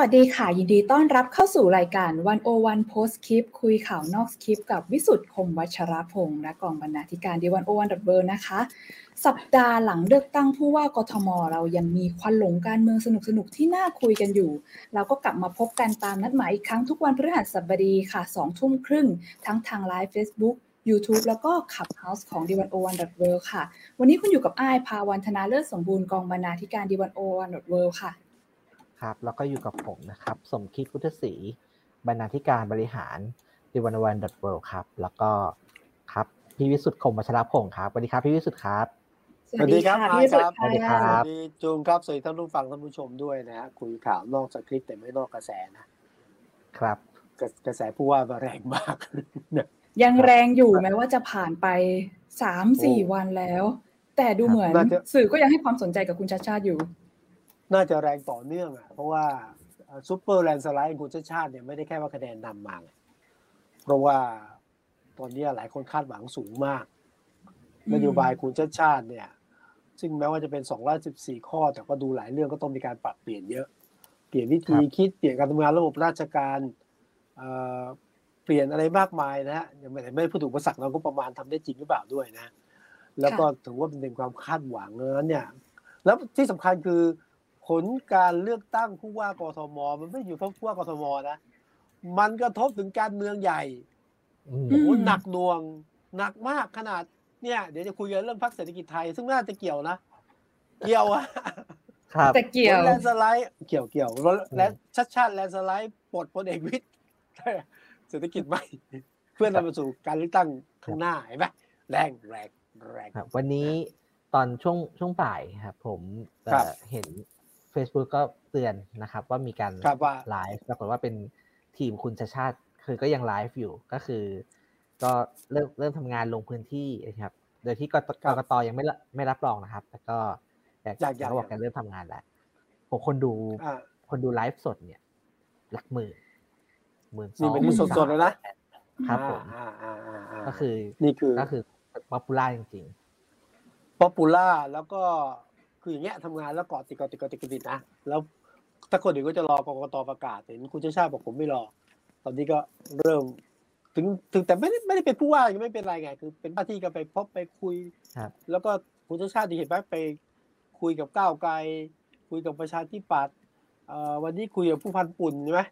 สวัสดีค่ะ ยินดีต้อนรับเข้าสู่รายการ101 Postscript คุยข่าวนอกสคริปต์กับวิสุทธิ์คมวัชรพงศ์และกองบรรณาธิการ The 101 World นะคะ สัปดาห์หลังเลือกตั้งผู้ว่ากทม เรายังมีควันหลงการเมืองสนุกๆที่น่าคุยกันอยู่ เราก็กลับมาพบกันตามนัดหมายอีกครั้งทุกวันพฤหัสบดีค่ะ2ทุ่มครึ่ง ทั้งทาง live Facebook YouTube แล้วก็ Clubhouse ของ The 101 World ค่ะ วันนี้คุณอยู่กับอาย ภาวรรณ ธนาเลิศสมบูรณ์กองบรรณาธิการ The 10 1 w o r l d ค่ะ ครับ แล้วก็อยู่กับผมนะครับ สมคิดพุทธศรีบรรณาธิการบริหาร The 101 World ครับ แล้วก็ครับพี่วิสุทธิ์คมวัชรพงศ์ครับสวัสดีครับพี่วิสุทธิ์ครับสวัสดีครับพี่วิสุทธิ์สวัสดีครับสวัสดีจูงครับสวัสดีท่านผู้ฟังท่านผู้ชมด้วยนะฮะคุยข่าวนอกสคริปต์แต่ไม่นอกกระแสนะครับ กระแสผู้ว่าแรงมาก ยังแรงอยู่แม้ว่าจะผ่านไปสามสี่วันแล้ว แต่ดูเหมือนสื่อก็ยังให้ความสนใจกับคุณชาชาติอยู่ น่าจะแรงต่อเนื่องอะเพราะว่าซูเปอร์แลนสไลด์คุณชาติชาติเนี่ยไม่ได้แค่ว่าคะแนนนำมาเพราะว่าตอนนี้หลายคนคาดหวังสูงมากนโยบายคุณชาติชาติเนี่ย ซึ่งแม้ว่าจะเป็น 214 ข้อ แต่ก็ดูหลายเรื่องก็ต้องมีการปรับเปลี่ยนเยอะ เปลี่ยนวิธีคิดเปลี่ยนการทำงานระบบราชการเปลี่ยนอะไรมากมายนะฮะยังไม่ไม่พูดถึงประสักเราก็ประมาณทำได้จริงหรือเปล่าด้วยนะ แล้วก็ถือว่าเป็นความคาดหวังนั้นเนี่ย แล้วที่สำคัญคือ ผลการเลือกตั้งผู้ว่ากทม มันไม่อยู่เฉพาะผู้ว่ากทมนะ มันกระทบถึงการเมืองใหญ่โอ้โหหนักหน่วง หนักมากขนาดเนี่ยเดี๋ยวจะคุยกันเรื่องพรรคเศรษฐกิจไทย ซึ่งน่าจะเกี่ยวนะ เกี่ยวอะครับแต่เกี่ยวแลนสไลด์เกี่ยวเกี่ยวและชัดชาติแลนสไลด์ปลดพลเอกวิทย์เศรษฐกิจใหม่ เพื่อนำมาสู่การเลือกตั้งข้างหน้าเห็นไหมแรงแรงแรงวันนี้ตอนช่วงช่วงบ่ายครับผมเห็น Facebook ก็เตือนนะครับ ว่ามีการไลฟ์ปรากฏว่าเป็นทีมคุณชาชาติคือก็ยังไลฟ์อยู่ก็คือ ก็เริ่มเริ่มทำงานลงพื้นที่นะครับ โดยที่กกกตยังไม่ไม่รับรองนะครับ แต่ก็อยากจะบอกกันเริ่มทำงานแล้วผมคนดูคนดูไลฟ์สดเนี่ย หลักหมื่นหมื่นสองนี่เป็นสดๆเลยนะครับผมก็คือนี่คือก็คือ popular จริงๆ popu lar แล้วก็ คืออย่างเงี้ยทำงานแล้วกอดติดกอดติดกอดติดติดนะแล้วถ้าคนอื่นก็จะรอกกตประกาศเห็นคุณชัชชาติบอกผมไม่รอ ตอนนี้ก็เริ่ม ถึงถึงแต่ไม่ได้ไม่ได้เป็นผู้ว่ายังไม่เป็นไรไง คือเป็นหน้าที่ก็ไปพบไปคุย แล้วก็คุณชัชชาติที่เห็นไหมไปคุยกับก้าวไกล คุยกับประชาธิปัตย์วันนี้คุยกับผู้พันปุ่นใช่ไหม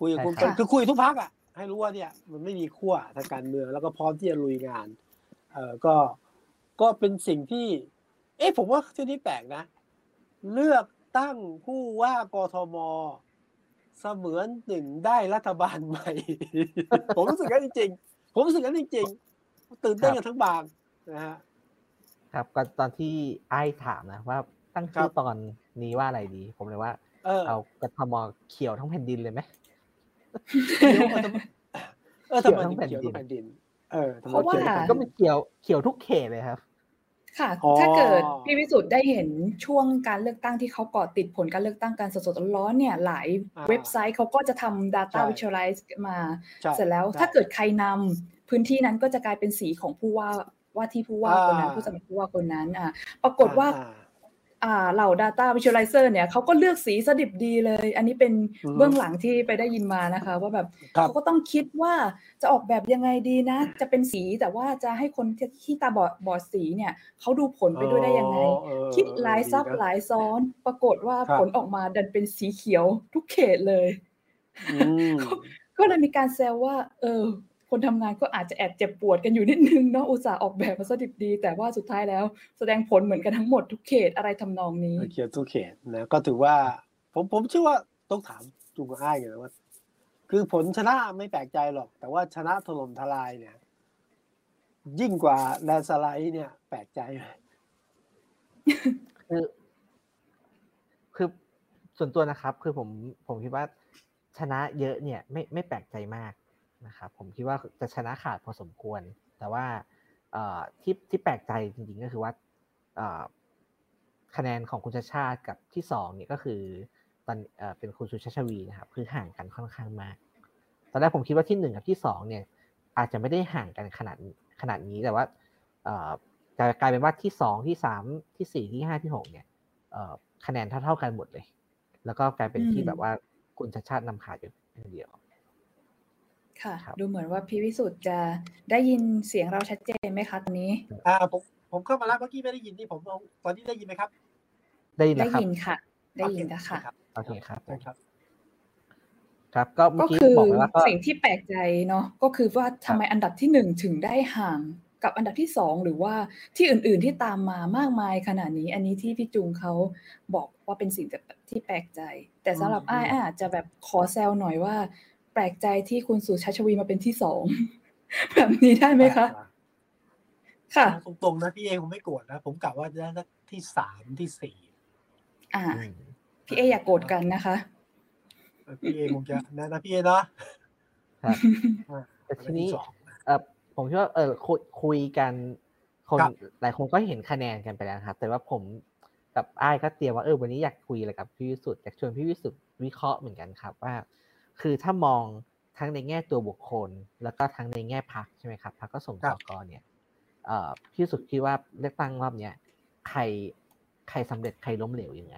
คุยกับคุณคือคุยทุกพักอะให้รู้ว่าเนี่ยมันไม่มีขั้วทางการเมืองแล้วก็พร้อมที่จะลุยงาน เออก็ก็เป็นสิ่งที่ เอ๊ะผมว่าที่นี้แปลกนะ เลือกตั้งผู้ว่ากทมเสมือนหนึ่งได้รัฐบาลใหม่ ผมรู้สึกกันจริงๆ ผมรู้สึกกันจริงๆ ตื่นเต้นกันทั้งบางนะฮะครับก็ตอนที่ไอ้ถามนะว่าตั้งชื่อตอนนี้ว่าอะไรดี ผมเลยว่า เอากทมเขียวทั้งแผ่นดินเลยไหมเออทำไมถึงเขียวทั้งแผ่นดิน เออเพราะว่าก็มันเขียวเขียวทุกเขตเลยครับ ค่ะ ถ้าเกิดพี่วิสุทธ์ได้เห็นช่วงการเลือกตั้งที่เขาก่อติดผลการเลือกตั้งการสดๆร้อนเนี่ยหลายเว็บไซต์เขาก็จะทำ Data Visualize มา เสร็จแล้วถ้าเกิดใครนำพื้นที่นั้นก็จะกลายเป็นสีของผู้ว่าว่าที่ผู้ว่าคนนั้นผู้สมัครผู้ว่าคนนั้นอ่าปรากฏว่า เหล่า Data Visualizer เนี่ยเขาก็เลือกสีสดิบดีเลย อันนี้เป็นเบื้องหลังที่ไปได้ยินมานะคะ ว่าแบบเขาก็ต้องคิดว่าจะออกแบบยังไงดีนะ จะเป็นสีแต่ว่าจะให้คนที่ตาบอดบอดสีเนี่ยเขาดูผลไปด้วยได้ยังไง คิดหลายซับหลายซ้อน ปรากฏว่าผลออกมาดันเป็นสีเขียวทุกเขตเลยก็เลยมีการแซวว่า เออ คนทำงานก็อาจจะแอบเจ็บปวดกันอยู่นิดนึงเนาะอุตส่าห์ออกแบบมาซะดิบดี แต่ว่าสุดท้ายแล้ว แสดงผลเหมือนกันทั้งหมดทุกเขตอะไรทำนองนี้เขตทุกเขตนะก็ถือว่าผมผมเชื่อว่าต้องถามจุงอ้ายกันว่า คือผลชนะไม่แปลกใจหรอก แต่ว่าชนะถล่มทลายเนี่ย ยิ่งกว่าแลนสไลด์เนี่ย แปลกใจคือคือส่วนตัวนะครับ คือผมผมคิดว่าชนะเยอะเนี่ย ไม่ไม่แปลกใจมาก นะครับผมคิดว่าจะชนะขาดพอสมควร แต่ว่าที่ที่แปลกใจจริงๆก็คือว่าคะแนนของคุณชาชาติกับที่สองเนี่ยก็คือตอนเป็นคุณสุชาชวีนะครับคือห่างกันค่อนข้างมาก ตอนแรกผมคิดว่าที่หนึ่งกับที่สองเนี่ย อาจจะไม่ได้ห่างกันขนาดขนาดนี้แต่ว่าจะกลายเป็นว่าที่สองที่สามที่สี่ที่ห้าที่หกเนี่ยคะแนนเท่าเท่ากันหมดเลย แล้วก็กลายเป็นที่แบบว่าคุณชาชาตินำขาดอยู่เดียว ค่ะ ดูเหมือนว่าพี่วิสุทธ์จะได้ยินเสียงเราชัดเจนไหมคะตอนนี้ อ่าผมผมเข้ามาแล้วเมื่อกี้ไม่ได้ยินนี่ผมตอนนี้ได้ยินไหมครับ ได้ยินได้ครับยินค่ะ ได้ยินแล้วค่ะโอเคครับครับครับก็เมื่ก็อกี้คือบอกไปว่าก็สิ่งที่แปลกใจเนาะก็คือว่าทำไมอันดับที่หนึ่งถึงได้ห่างกับอันดับที่สองหรือว่าที่อื่นๆที่ตามมามากมายขนาดนี้ อันนี้ที่พี่จุงเขาบอกว่าเป็นสิ่งที่แปลกใจ แต่สำหรับอ้ายอาจจะแบบขอแซวหน่อยว่า แปลกใจที่คุณสุชาชวีมาเป็นที่สองแบบนี้ได้ไหมคะ ค่ะ ตรงๆนะพี่เอผมไม่โกรธนะ ผมกะว่าจะได้ที่สามที่สี่อ่า พี่เออย่าโกรธกันนะคะพี่เอคงจะนะนะพี่เอเนาะครับแต่ทีนี้เออผมคิดว่าเออคุยคุยกัน คนหลายคนก็เห็นคะแนนกันไปแล้วครับ แต่ว่าผมกับอ้ายก็เตรียมว่าเออวันนี้อยากคุยอะไรกับพี่วิสุทธ์อยากชวนพี่วิสุทธ์วิเคราะห์เหมือนกันครับว่า คือถ้ามองทั้งในแง่ตัวบุคคล แล้วก็ทั้งในแง่พักใช่ไหมครับพักก็ส่งสกเนี่ยเอ่อพี่วิสุทธ์คิดว่าเลือกตั้งรอบเนี้ยใครใครสำเร็จใครล้มเหลวยังไง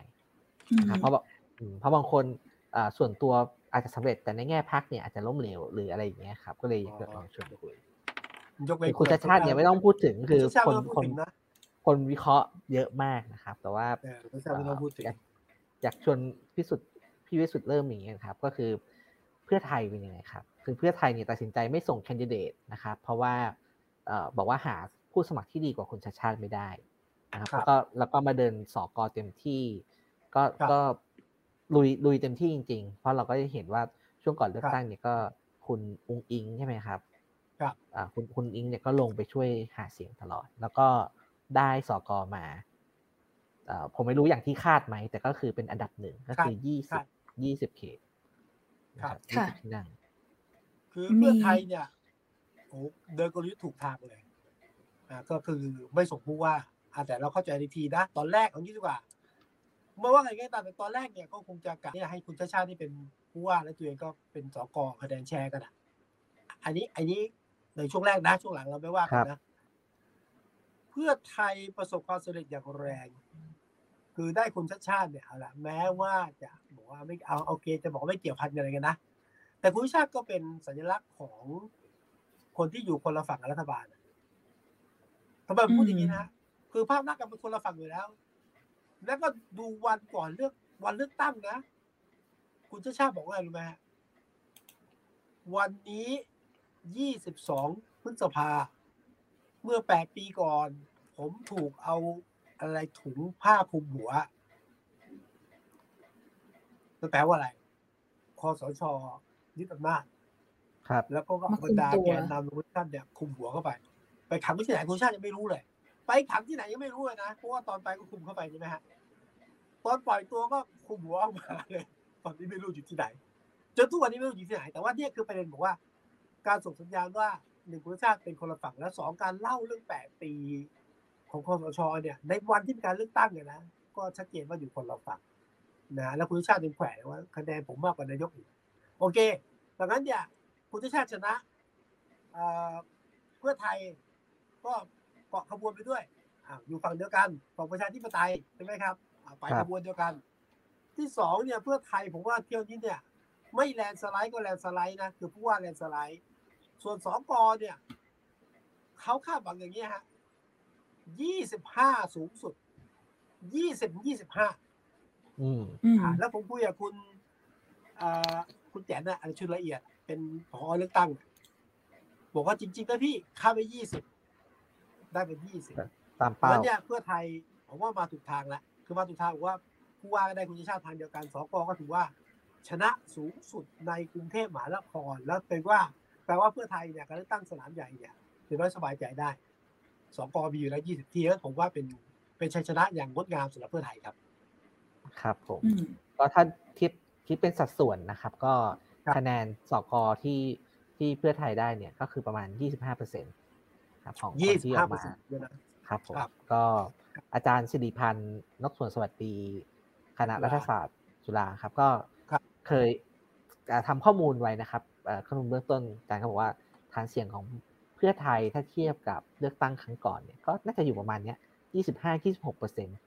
นะครับเพราะเพราะบางคนอ่าส่วนตัวอาจจะสำเร็จแต่ในแง่พักเนี่ยอาจจะล้มเหลวหรืออะไรอย่างเงี้ยครับ ก็เลยอยากจะชวนคุยยกเว้นคุณชาชาติเนี่ยไม่ต้องพูดถึงคือคนคนนะคนวิเคราะห์เยอะมากนะครับ แต่ว่าคุณชาติไม่ต้องพูดถึงอยากชวนพิสุทธิ์พี่วิสุทธ์เริ่มอย่างนี้ครับ ก็คือ เพื่อไทยเป็นยังไงครับคือเพื่อไทยเนี่ยตัดสินใจไม่ส่งแคนดิเดตนะครับเพราะว่าบอกว่าหาผู้สมัครที่ดีกว่าคุณชาชาติไม่ได้นะครับแล้วก็แล้วก็มาเดินสอกอเต็มที่ ก็ก็ลุยลุยเต็มที่จริง ๆ เพราะเราก็จะเห็นว่าช่วงก่อนเลือกตั้งเนี่ยก็คุณองอิงใช่ไหมครับครับอ่าคุณคุณอิงเนี่ยก็ลงไปช่วยหาเสียงตลอด แล้วก็ได้สอกอมาอ่าผมไม่รู้อย่างที่คาดไหม แต่ก็คือเป็นอันดับหนึ่งก็คือยี่สิบยี่สิบเขต ครับยี่สิบที่นั่ง คือเพื่อไทยเนี่ยโอ้เดินกลยุทธ์ถูกทางเลยอ่าก็คือไม่ส่งผู้ว่าอ่าแต่เราเข้าใจในทีนะ ตอนแรกเอางี้ดีกว่าเมื่อว่าไงก็ตามแต่ตอนแรกเนี่ยก็คงจะกะให้คุณชาชาติที่เป็นผู้ว่าแล้วตัวเองก็เป็นสกคะแนนแชร์กันอะ อันนี้อันนี้ในช่วงแรกนะช่วงหลังเราไม่ว่ากันนะ เพื่อไทยประสบความสำเร็จอย่างแรง คือได้คุณชาติชาติเนี่ยเอาละแม้ว่าจะบอกว่าไม่เอาโอเค จะบอกไม่เกี่ยวพันอะไรกันนะ แต่คุณชาติก็เป็นสัญลักษณ์ของคนที่อยู่คนละฝั่งรัฐบาลทำไมพูดอย่างนี้นะคือภาพนักการเป็นคนละฝั่งอยู่แล้ว แล้วก็ดูวันก่อนเลือกวันเลือกตั้งนะคุณชาติชาติบอกว่าอะไรรู้ไหมวันนี้ยี่สิบสองพฤษภา เมื่อแปดปีก่อน ผมถูกเอา อะไรถุงผ้าคลุมหัวนั่นแปลว่าอะไรคอสชยึดอำนาจครับ แล้วก็บรรดาแกนนำลุงท่านเนี่ยคุมหัวเข้าไป ไปขังที่ไหนคุณชาติยังไม่รู้เลย ไปขังที่ไหนยังไม่รู้เลยนะเพราะว่าตอนไปก็คุมเข้าไปใช่ไหมฮะตอนปล่อยตัวก็คุมหัวออกมาเลยตอนนี้ไม่รู้อยู่ที่ไหนจนทุกวันนี้ไม่รู้อยู่ที่ไหน แต่ว่าเนี่ยคือประเด็นบอกว่า การส่งสัญญาณว่าหนึ่งคุณชาติเป็นคนละฝั่งและสองการเล่าเรื่องแปดปี ของคอสชเนี่ยในวันที่มีการเลือกตั้งเนี่ยนะก็ชัดเจนว่าอยู่คนละฝั่งนะแล้วคุณชาติเป็นแขวนว่าคะแนนผมมากกว่านายกอีกโอเคดังนั้นเนี่ยคุณชาติชนะเพื่อไทยก็เกาะขบวนไปด้วยอยู่ฝั่งเดียวกันฝั่งประชาธิปไตยใช่ไหมครับไปขบวนเดียวกัน ที่สองเนี่ยเพื่อไทยผมว่าเที่ยวนี้เนี่ยไม่แลนสไลด์ก็แลนสไลด์นะคือผู้ว่าแลนสไลด์ ส่วนสองกอเนี่ยเขาคาดหวังอย่างนี้ฮะ ยี่สิบห้าสูงสุดยี่สิบยี่สิบห้าอืมแล้วผมคุยกับคุณคุณแจนนะอันชุดละเอียด เป็นผอเลือกตั้ง บอกว่าจริงๆนะพี่ค่าไปยี่สิบได้เป็นยี่สิบตามเป้าแล้วเนี่ยเพื่อไทยผมว่ามาถูกทางแล้วคือมาถูกทางบอกว่าผู้ว่าก็ได้คุณชาติทางเดียวกันสกก็ถือว่า ชนะสูงสุดในกรุงเทพมหานครแล้วเป็นว่าแปลว่าเพื่อไทยเนี่ยการเลือกตั้งสนามใหญ่เนี่ยถือว่าสบายใจได้ สกมีอยู่แล้วยี่สิบที่แล้วผมว่าเป็นเป็นชัยชนะอย่างงดงามสำหรับเพื่อไทยครับ ครับผมก็ถ้าคิดคิดเป็นสัดส่วนนะครับ ก็คะแนนสกที่ที่เพื่อไทยได้เนี่ยก็คือประมาณยี่สิบห้าเปอร์เซ็นต์ครับของคนที่ออกมาครับผมก็อาจารย์สิริพันธ์นกสวนสวัสดี คณะรัฐศาสตร์จุฬาครับ ก็เคยทำข้อมูลไว้นะครับข้อมูลเบื้องต้นอาจารย์ก็บอกว่าฐานเสียงของ เพื่อไทยถ้าเทียบกับเลือกตั้งครั้งก่อนเนี่ยก็น่าจะอยู่ประมาณเนี้ยยี่สิบห้ายี่สิบหกเปอร์เซ็นต์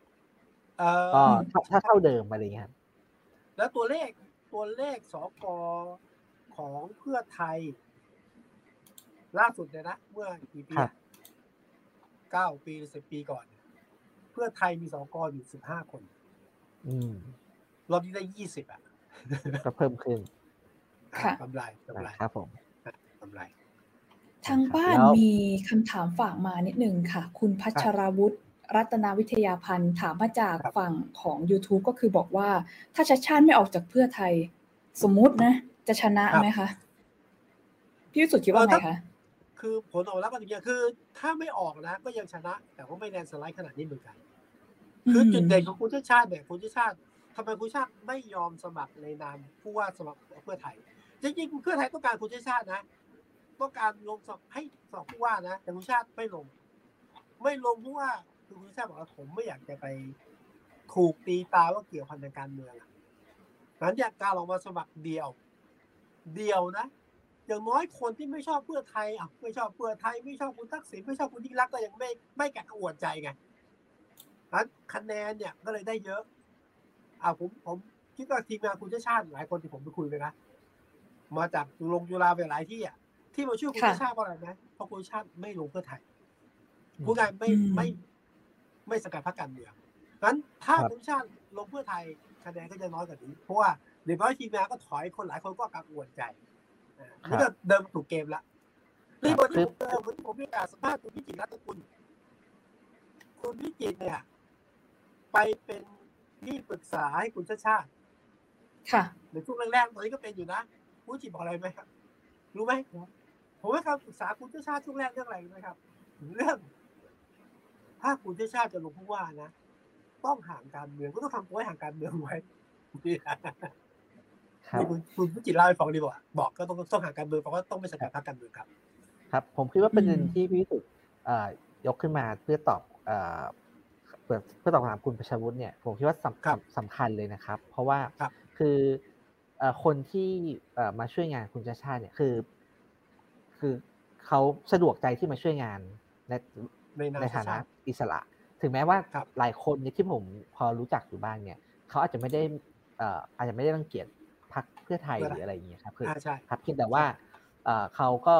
ก็ถ้าเท่าเดิมอะไรเงี้ยครับแล้วตัวเลขตัวเลขสกของเพื่อไทย ล่าสุดเนี่ยนะ เมื่อกี่ปีเก้าปีสิบปีก่อน เพื่อไทยมีสกอยู่สิบห้าคนอืมรอบนี้ได้ยี่สิบอะก็เพิ่มขึ้นค่ะกำไรกำไรครับผมกำไร ทางบ้านแล้วมีคำถามฝากมานิดนึงค่ะ คุณพัชราวุฒิรัตนาวิทยาพันธ์ถามมาจากครับฝั่งของ YouTube ก็คือบอกว่า ถ้าชัดชาติไม่ออกจากเพื่อไทย สมมุตินะ จะชนะไหมคะ พี่วิสุทธ์คิดว่าไงคะ คือผลออกแล้วก็อย่างเงี้ยคือ ถ้าไม่ออกนะก็ยังชนะ แต่ว่าไม่แลนด์สไลด์ขนาดนี้เหมือนกัน คือจุดเด่นของคุณชาติชาติเนี่ยคุณชาติชาติทำไมคุณชาติไม่ยอมสมัครในนามผู้ว่าสมัครเพื่อไทยจริงๆเพื่อไทยต้องการคุณชาติชาตินะ ต้องการลงสอบให้สอบผู้ว่านะแต่คุณชาติไม่ลง ไม่ลงเพราะว่าคือคุณชาติบอกว่าผมไม่อยากจะไปถูกตีตาว่าเกี่ยวพันทางการเมืองอะนั้นอยากการออกมาสมัครเดียว เดียวนะอย่างน้อยคนที่ไม่ชอบเพื่อไทยอะไม่ชอบเพื่อไทยไม่ชอบคุณทักษิณไม่ชอบคุณยิ่งรักก็ยังไม่ไม่แกะกระอวดใจไงนั้นคะแนนเนี่ยก็เลยได้เยอะอ่าผมผมคิดว่าทีมงานคุณชาติชาติหลายคนที่ผมไปคุยไปนะมาจากลงจุฬาไปหลายที่อะ ที่มาช่วยคุณค่ะชาติชาติเพราะอะไรนะเพราะคุณชาติชาติไม่ลงเพื่อไทยผู้งานไม่อืมไม่ไม่สกัดพรรคการเมืองงั้นถ้าครับคุณชาติลงเพื่อไทยคะแนนก็จะน้อยกว่านี้ เพราะว่าเดี๋ยวน้อยทีมงานก็ถอยคนหลายคนก็กังวลใจอ่านี่ก็เดิมถูกเกมละนี่วันที่ผมเจอวันที่ผมมีโอกาสสัมภาษณ์คุณพิจิตรรัตนกุลคุณพิจิตรเนี่ย ไปเป็นที่ปรึกษาให้คุณชาติชาติ ค่ะในช่วงแรกๆตอนนี้ก็เป็นอยู่นะคุณจิตบอกอะไรไหมครับรู้ไหม ผมให้คำปรึกษาคุณชาติชาติช่วงแรกเรื่องอะไรรู้ไหมครับ เรื่อง ถ้าคุณชาติชาติจะลงผู้ว่านะต้องห่างการเมืองก็ต้องทำตัวให้ห่างการเมืองไว้นี่นะครับคุณคุณพิจิตรเล่าให้ฟังดีกว่าบอกก็ต้องต้องห่างการเมืองเพราะว่าต้องไม่สังกัดพรรคการเมืองครับ ครับ ผมคิดว่าประเด็นอืมที่พี่สุดยกขึ้นมาเพื่อตอบเอ่อเพื่อเพื่อตอบคำถามคุณประชาวุฒิเนี่ยผมคิดว่าสำครับสำคัญเลยนะครับ เพราะว่าครับคือเอ่อคนที่เอ่อมาช่วยงานคุณชาติชาติเนี่ยคือ คือเขาสะดวกใจที่มาช่วยงานในในนามในฐานะชาติอิสระ ถึงแม้ว่าครับหลายคนเนี่ยที่ผมพอรู้จักอยู่บ้างเนี่ยเขาอาจจะไม่ได้เอ่ออาจจะไม่ได้รังเกียจพรรคเพื่อไทยหรืออะไรอย่างเงี้ยครับคืออ่าใช่ครับเพียงแต่ว่าเอ่อเขาก็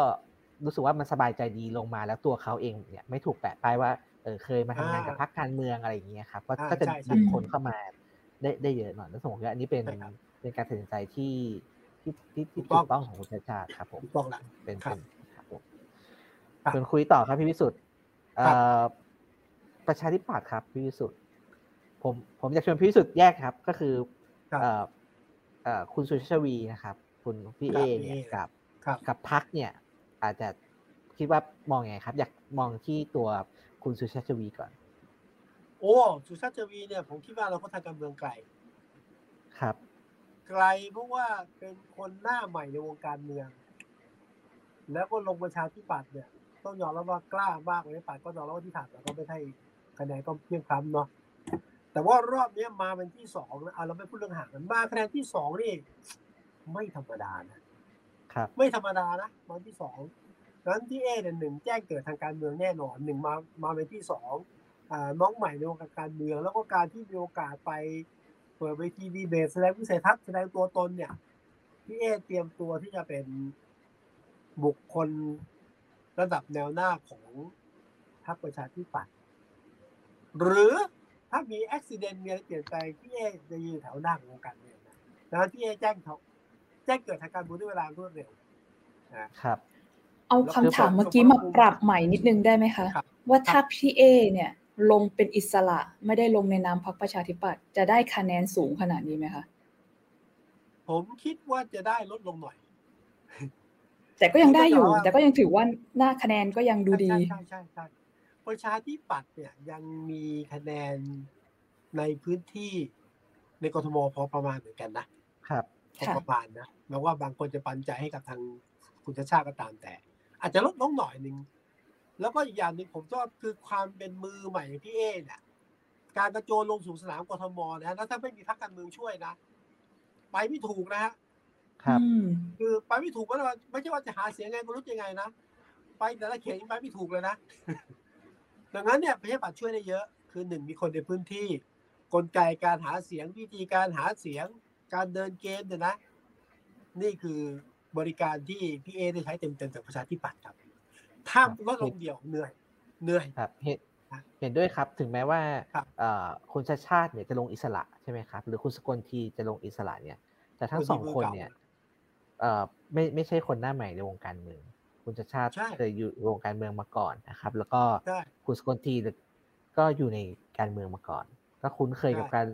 รู้สึกว่ามันสบายใจดีลงมาแล้วตัวเขาเองเนี่ยไม่ถูกแปะป้ายว่าเออเคยมาทำงานกับพรรคการเมืองอะไรอย่างเงี้ยครับก็อ่าก็จะใช่ใช่ดึงคนเข้ามาได้ได้เยอะหน่อยแล้วสมมติว่าอันนี้เป็นใช่ครับเป็นการตัดสินใจที่ ที่ที่ที่ถูกต้องถูกต้องของคุณชาติชาติครับผมถูกต้องละเป็นครับเป็นครับผมครับส่วนคุยต่อครับพี่วิสุทธ์เอ่ครับอประชาธิปัตย์ครับพี่วิสุทธ์ผมผมอยากชวนพี่วิสุทธ์แยกครับ ก็คือครับเอ่อเอ่อคุณสุชาวีนะครับ คุณพี่ครัเอบเนี่ยพี่เอกับครับกับพักเนี่ย อาจจะคิดว่ามองไงครับ อยากมองที่ตัวคุณสุชาติชวีก่อน โอ้สุชาติชวีเนี่ย ผมคิดว่าเราก็ทางการเมืองไกล ครับ ไกลเพราะว่าเป็นคนหน้าใหม่ในวงการเมือง แล้วก็ลงประชาธิปัตย์เนี่ย ต้องยอมรับว่ากล้ามากเลยปัตย์ก็ยอมรับว่าที่ผ่านมาก็ไม่ใช่คะแนนก็เพียงพล้ำเนาะแต่ว่ารอบเนี้ยมาเป็นที่สองนะเอาเราไม่พูดเรื่องห่างกันมาคะแนนที่สองนี่ไม่ธรรมดานะครับ ไม่ธรรมดานะมาที่สองนั้นที่เอเนี่ยหนึ่งแจ้งเกิดทางการเมืองแน่นอนหนึ่งมามาเป็นที่สองอ่าน้องใหม่ในวงการการเมือง แล้วก็การที่มีโอกาสไป เปิดเวทีดีเบตแสดงวิสัยทัศน์แสดงตัวตนเนี่ยพี่เอเตรียมตัวที่จะเป็นบุคคลระดับแนวหน้าของพรรคประชาธิปัตย์หรือถ้ามีอุบิเหตุมีอะไรเปลี่ยนแปลงพี่เอจะยืนแถวหน้าของวงการเมืองนะแล้วพี่เอแจ้งเขาแจ้งเกิดทางการเมืองด้วยเวลารวดเร็วนะครับ เอาคำถามเมื่อกี้มาปรับใหม่นิดนึงได้ไหมคะครับว่าถ้าพี่เอเนี่ย ลงเป็นอิสระไม่ได้ลงในนามพรรคประชาธิปัตย์จะได้คะแนนสูงขนาดนี้ไหมคะผมคิดว่าจะได้ลดลงหน่อย แต่ก็ยังได้อยู่ผมก็จะว่าแต่ก็ยังถือว่าหน้าคะแนนก็ยังดูดีใช่ใช่ใช่ใช่ประชาธิปัตย์เนี่ยยังมีคะแนนในพื้นที่ในกทมพอประมาณเหมือนกันนะครับพอค่ะประมาณนะแม้ว่าบางคนจะปันใจให้กับทางคุณชาติชาติก็ตามแต่ อาจจะลดลงหน่อยหนึ่ง แล้วก็อีกอย่างหนึ่งผมชอบคือความเป็นมือใหม่ของพี่เอเนี่ยการกระโจนลงสู่สนามกทมนะแล้วถ้าไม่มีพรรคการเมืองช่วยนะไปไม่ถูกนะฮะครับอืมคือไปไม่ถูกไม่ใช่ว่าไม่ใช่ว่าจะหาเสียงไงไม่รู้จะยังไงนะไปแต่ละเขตยังไปไม่ถูกเลยนะดังนั้นเนี่ยประชาธิปัตย์ช่วยได้เยอะ คือหนึ่งมีคนในพื้นที่ กลไกการหาเสียงวิธีการหาเสียง การเดินเกมเนี่ยนะ นี่คือบริการที่พี่เอได้ใช้เต็มๆจากประชาธิปัตย์ครับ ถ้าลดลงเดียวเหนื่อยเหนื่อยครับเห็นเห็นด้วยครับถึงแม้ว่าครับเอ่อคุณชาติชาติเนี่ยจะลงอิสระใช่ไหมครับ หรือคุณสกลทีจะลงอิสระเนี่ย แต่ทั้งสองคนเนี่ยเอ่อไม่ไม่ใช่คนหน้าใหม่ในวงการเมือง คุณชาติชาติใช่เคยอยู่วงการเมืองมาก่อนนะครับ แล้วก็ใช่คุณสกลทีก็อยู่ในการเมืองมาก่อน ก็คุ้นเคยกับใช่การ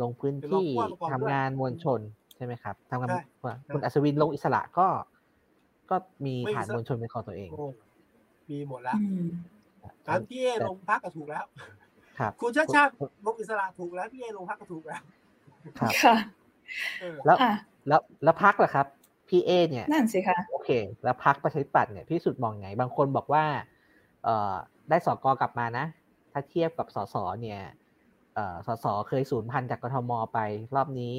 ลงพื้นที่เป็นรองผู้ว่ามาก่อนทำงานมวลชนใช่ไหมครับทำงานใช่คุณอัศวินลงอิสระก็ ก็มีไม่ฐานอิสระมวลชนเป็นของตัวเองโอ้ มีหมดแล้วอืมงั้นพี่เอแต่ลงพักก็ถูกแล้วครับคุณชาติชาติลงอิสระถูกแล้วพี่เอลงพักก็ถูกแล้วครับค่ะเออแล้วอะแล้วแล้วพักล่ะครับพี่เอเนี่ยนั่นสิคะโอเค แล้วพักประชาธิปัตย์เนี่ยพี่สุดมองไง บางคนบอกว่า เอ่อได้สกกลับมานะ ถ้าเทียบกับสสเนี่ยเอ่อสสเคยสูญพันธุ์จากกทมไปรอบนี้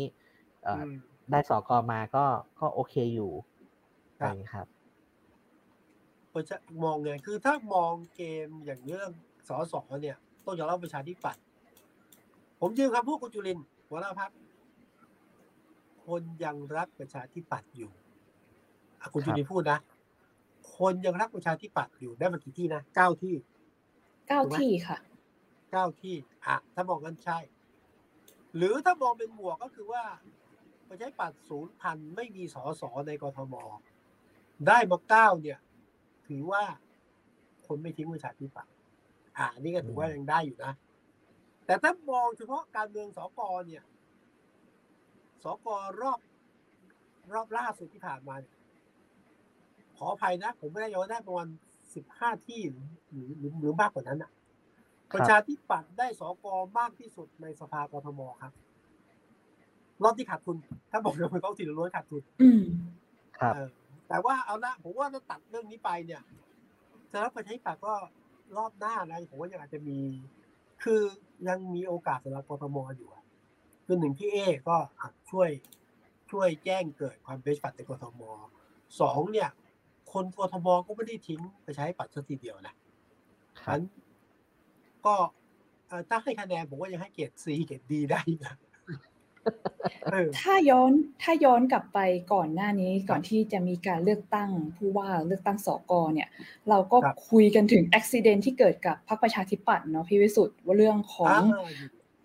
เอ่ออมได้สกมาก็ก็โอเคอยู่ครัอะบ ไรอย่างนี้ครับ ประชามองไงคือถ้ามองเกมอย่างเรื่องสอสอเนี่ย ต้องยอมรับประชาธิปัตย์ผมยืนคำพูดคุณจุลินทร์หัวหน้าพักคนยังรักประชาธิปัตย์อยู่อะคุณครับจุลินทร์พูดนะคนยังรักประชาธิปัตย์อยู่ได้มากี่ที่นะเก้าที่เก้าถูกไหมที่ค่ะเก้าที่อะถ้ามองกันใช่ หรือถ้ามองเป็นบวกก็คือว่าประชาธิปัตย์ศูนย์พันไม่มีสอสอในกทมได้มาเก้าเนี่ย ถือว่า คนไม่ทิ้งประชาธิปัตย์อ่า นี่ก็ถือว่ายังได้อยู่นะ แต่ถ้ามองเฉพาะการเมืองสกเนี่ยสกรอบ รอบล่าสุดที่ผ่านมาเนี่ยขออภัยนะ ผมไม่ได้ย้อนได้ประมาณสิบห้าที่หรือหรือหรือมากกว่านั้นอะ ประชาธิปัตย์ได้สกมากที่สุดในสภากทมครับ รอบที่ขาดทุน ถ้าบอกโดยท้องถิ่นล้วนขาดทุนอืมครับเออ แต่ว่าเอาละผมว่าถ้าตัดเรื่องนี้ไปเนี่ยสำหรับประชาธิปัตย์ก็รอบหน้านะผมว่ายังอาจจะมี คือยังมีโอกาสสำหรับกทมอยู่อะคือหนึ่งพี่เอก็อะช่วยช่วยแจ้งเกิดความเป็นปัตย์ในกทมสองเนี่ย คนกทมก็ไม่ได้ทิ้งประชาธิปัตย์สักทีเดียวนะคฉะรับนั้นก็เอ่อถ้าให้คะแนนผมว่ายังให้เกรดซีเกรดดีได้อยู่นะเออ ถ้าย้อนถ้าย้อนกลับไปก่อนหน้านี้ก่อนที่จะมีการเลือกตั้งผู้ว่าเลือกตั้งสกเนี่ย เราก็ครับคุยกันถึงอุบิเหตุที่เกิดกับพรรคประชาธิปัตย์เนาะพี่วิสุทธ์ว่าเรื่องของอ่า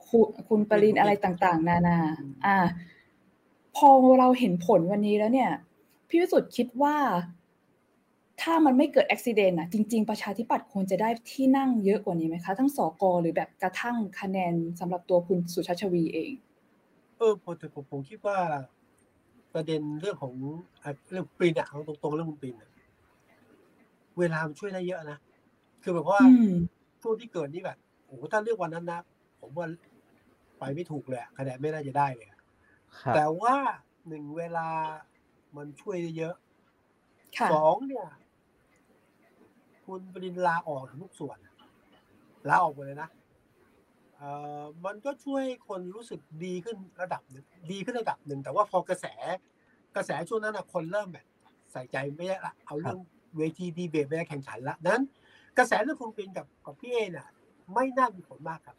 คุณคุณปรินอะไรต่างๆ นานาอืมอ่า พอเราเห็นผลวันนี้แล้วเนี่ย พี่วิสุทธ์คิดว่า ถ้ามันไม่เกิดอุบิเหตุอะจริง ๆ ประชาธิปัตย์ควรจะได้ที่นั่งเยอะกว่านี้ไหมคะ ทั้งสกหรือแบบกระทั่งคะแนนสำหรับตัวคุณสุชาติชวีเอง เออผมแต่ผมผมคิดว่า ประเด็นเรื่องของอะเรื่องปรินอะเอาตรงๆเรื่องคุณปรินอะเวลามันช่วยได้เยอะนะคือแบบว่าอืมช่วงที่เกิดนี่แบบโอ้โหถ้าเลือกวันนั้นนะผมว่าไปไม่ถูกเลยอะคะแนนไม่น่าจะได้เลยอะครับแต่ว่าหนึ่งเวลามันช่วยได้เยอะค่ะสองเนี่ย คุณปรินลาออกทุกส่วนอะลาออกหมดเลยนะเอ่อ มันก็ช่วยให้คนรู้สึกดีขึ้นระดับหนึ่งดีขึ้นระดับหนึ่งแต่ว่าพอกระแสกระแสช่วงนั้นนะคนเริ่มแบบใส่ใจไม่ได้ละเอาเรื่องเวทีดีเบตไม่ได้แข่งขันละนั้น กระแสเรื่องคุณปรินกับกับพี่เอเนี่ยไม่น่ามีผลมากครับ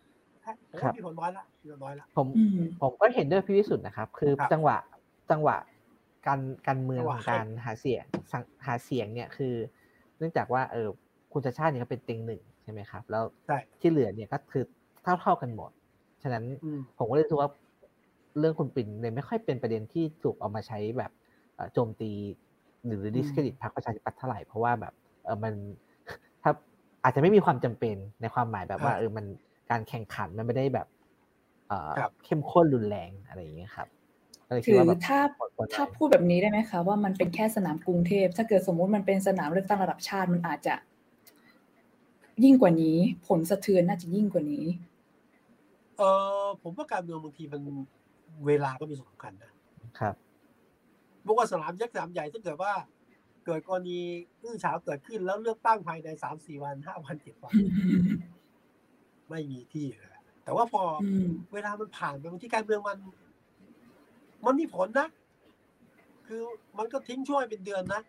ผมครัว่าบมีผลน้อยละมีผลน้อยละผมอืมผมก็เห็นด้วยพี่วิสุทธ์นะครับ คือครับจังหวะจังหวะการการเมืองจังหขวะองการหาเสียงสังหาเสียงเนี่ยคือ เนื่องจากว่าเออคุณชาติชาติเนี่ยก็เป็นเต็งหนึ่งใช่ไหมครับ แล้วใช่ที่เหลือเนี่ยก็คือ เท่าเท่าๆกันหมด ฉะนั้นอืมผมก็เลยรู้สึกว่าเรื่องคุณปิ่นเลยไม่ค่อยเป็นประเด็นที่ถูกเอามาใช้แบบเอ่อโจมตีหรือดิสเครดิตพรรคประชาธิปัตย์เท่าไหร่เพราะว่าแบบเออมันถ้าอาจจะไม่มีความจำเป็นในความหมายแบบว่าครับเออมันการแข่งขันมันไม่ได้แบบเอ่อครับเข้มข้นรุนแรงอะไรอย่างเงี้ยครับก็เลยคิถืดอว่าแบบถ้าควรถ้าพูดแบบนี้ได้ไหมคะว่ามันเป็นแค่สนามกรุงเทพ ถ้าเกิดสมมุติมันเป็นสนามเลือกตั้งระดับชาติมันอาจจะ ยิ่งกว่านี้ ผลสะเทือนน่าจะยิ่งกว่านี้ เออผมว่าการเมืองบางทีมันเวลาก็มีส่วนสำคัญนะครับบอกว่าสนามยักษ์สนามใหญ่ถ้าเกิดว่า เกิดกรณีอื้อฉาวเกิดขึ้นแล้วเลือกตั้งภายในสามสี่วันห้าวันเจ็ดวัน ไม่มีที่เลยแต่ว่าพออืมเวลามันผ่านไปบางทีการเมืองมัน มันมีผลนะ คือมันก็ทิ้งช่วยเป็นเดือนนะ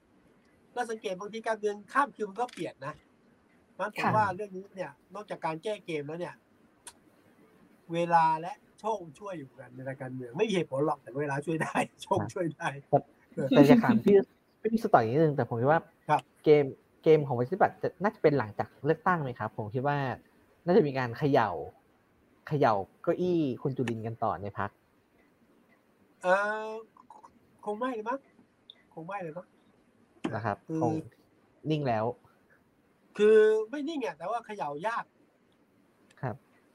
แล้วสังเกตบางทีการเมืองข้ามคืนมันก็เปลี่ยนนะมันผมค่ะว่าเรื่องนี้เนี่ย นอกจากการแก้เกมแล้วเนี่ย เวลาและโชคช่วยอยู่กันในการเมืองไม่มีเหตุผลหรอกแต่เวลาช่วยได้ โชคช่วยได้แต่จะถามพี่พี่สต่อยนิดนึงแต่ผมคิดว่าครับเกมเกมของประชาธิปัตย์จะน่าจะเป็นหลังจากเลือกตั้งไหมครับ ผมคิดว่าน่าจะมีการเขย่าเขย่าเก้าอี้คุณจุลินกันต่อในพักเออคงไม่เลยมั้งคงไม่เลยมั้งนะครับคือคงนิ่งแล้ว คือไม่นิ่งอะแต่ว่าเขย่ายาก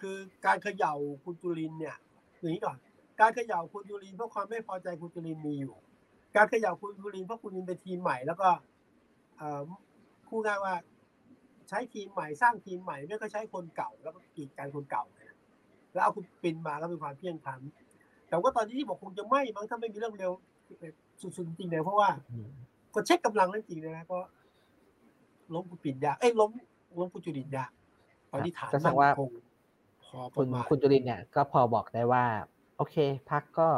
ครับคือการเขย่าคุณจุลินเนี่ยอย่างนี้ก่อนการเขย่าคุณจุลินเพราะความไม่พอใจคุณจุลินมีอยู่ การเขย่าคุณจุลินเพราะคุณจุลินเป็นทีมใหม่ แล้วก็เอ่อพูดง่ายว่าใช้ทีมใหม่สร้างทีมใหม่ไม่ก็ใช้คนเก่าแล้วก็กีดกันคนเก่าเนี่ยแล้วเอาคุณปินมาก็เป็นความเพียงพล้ำแต่ว่าตอนนี้ที่บอกคงจะไม่มั้งถ้าไม่มีเรื่องเร็วสุดๆจริงๆเลยเพราะว่าอืมก็เช็คกำลังนั่นจริงๆนะก็ล้มคุณปิ่นยากเอ้ยล้มล้มคุณจุลินยากตอนนี้ฐานก็แสดงว่ามั่น คงพอปคุณระมาณคุณจุลินเนี่ยก็พอบอกได้ว่า โอเคพักก็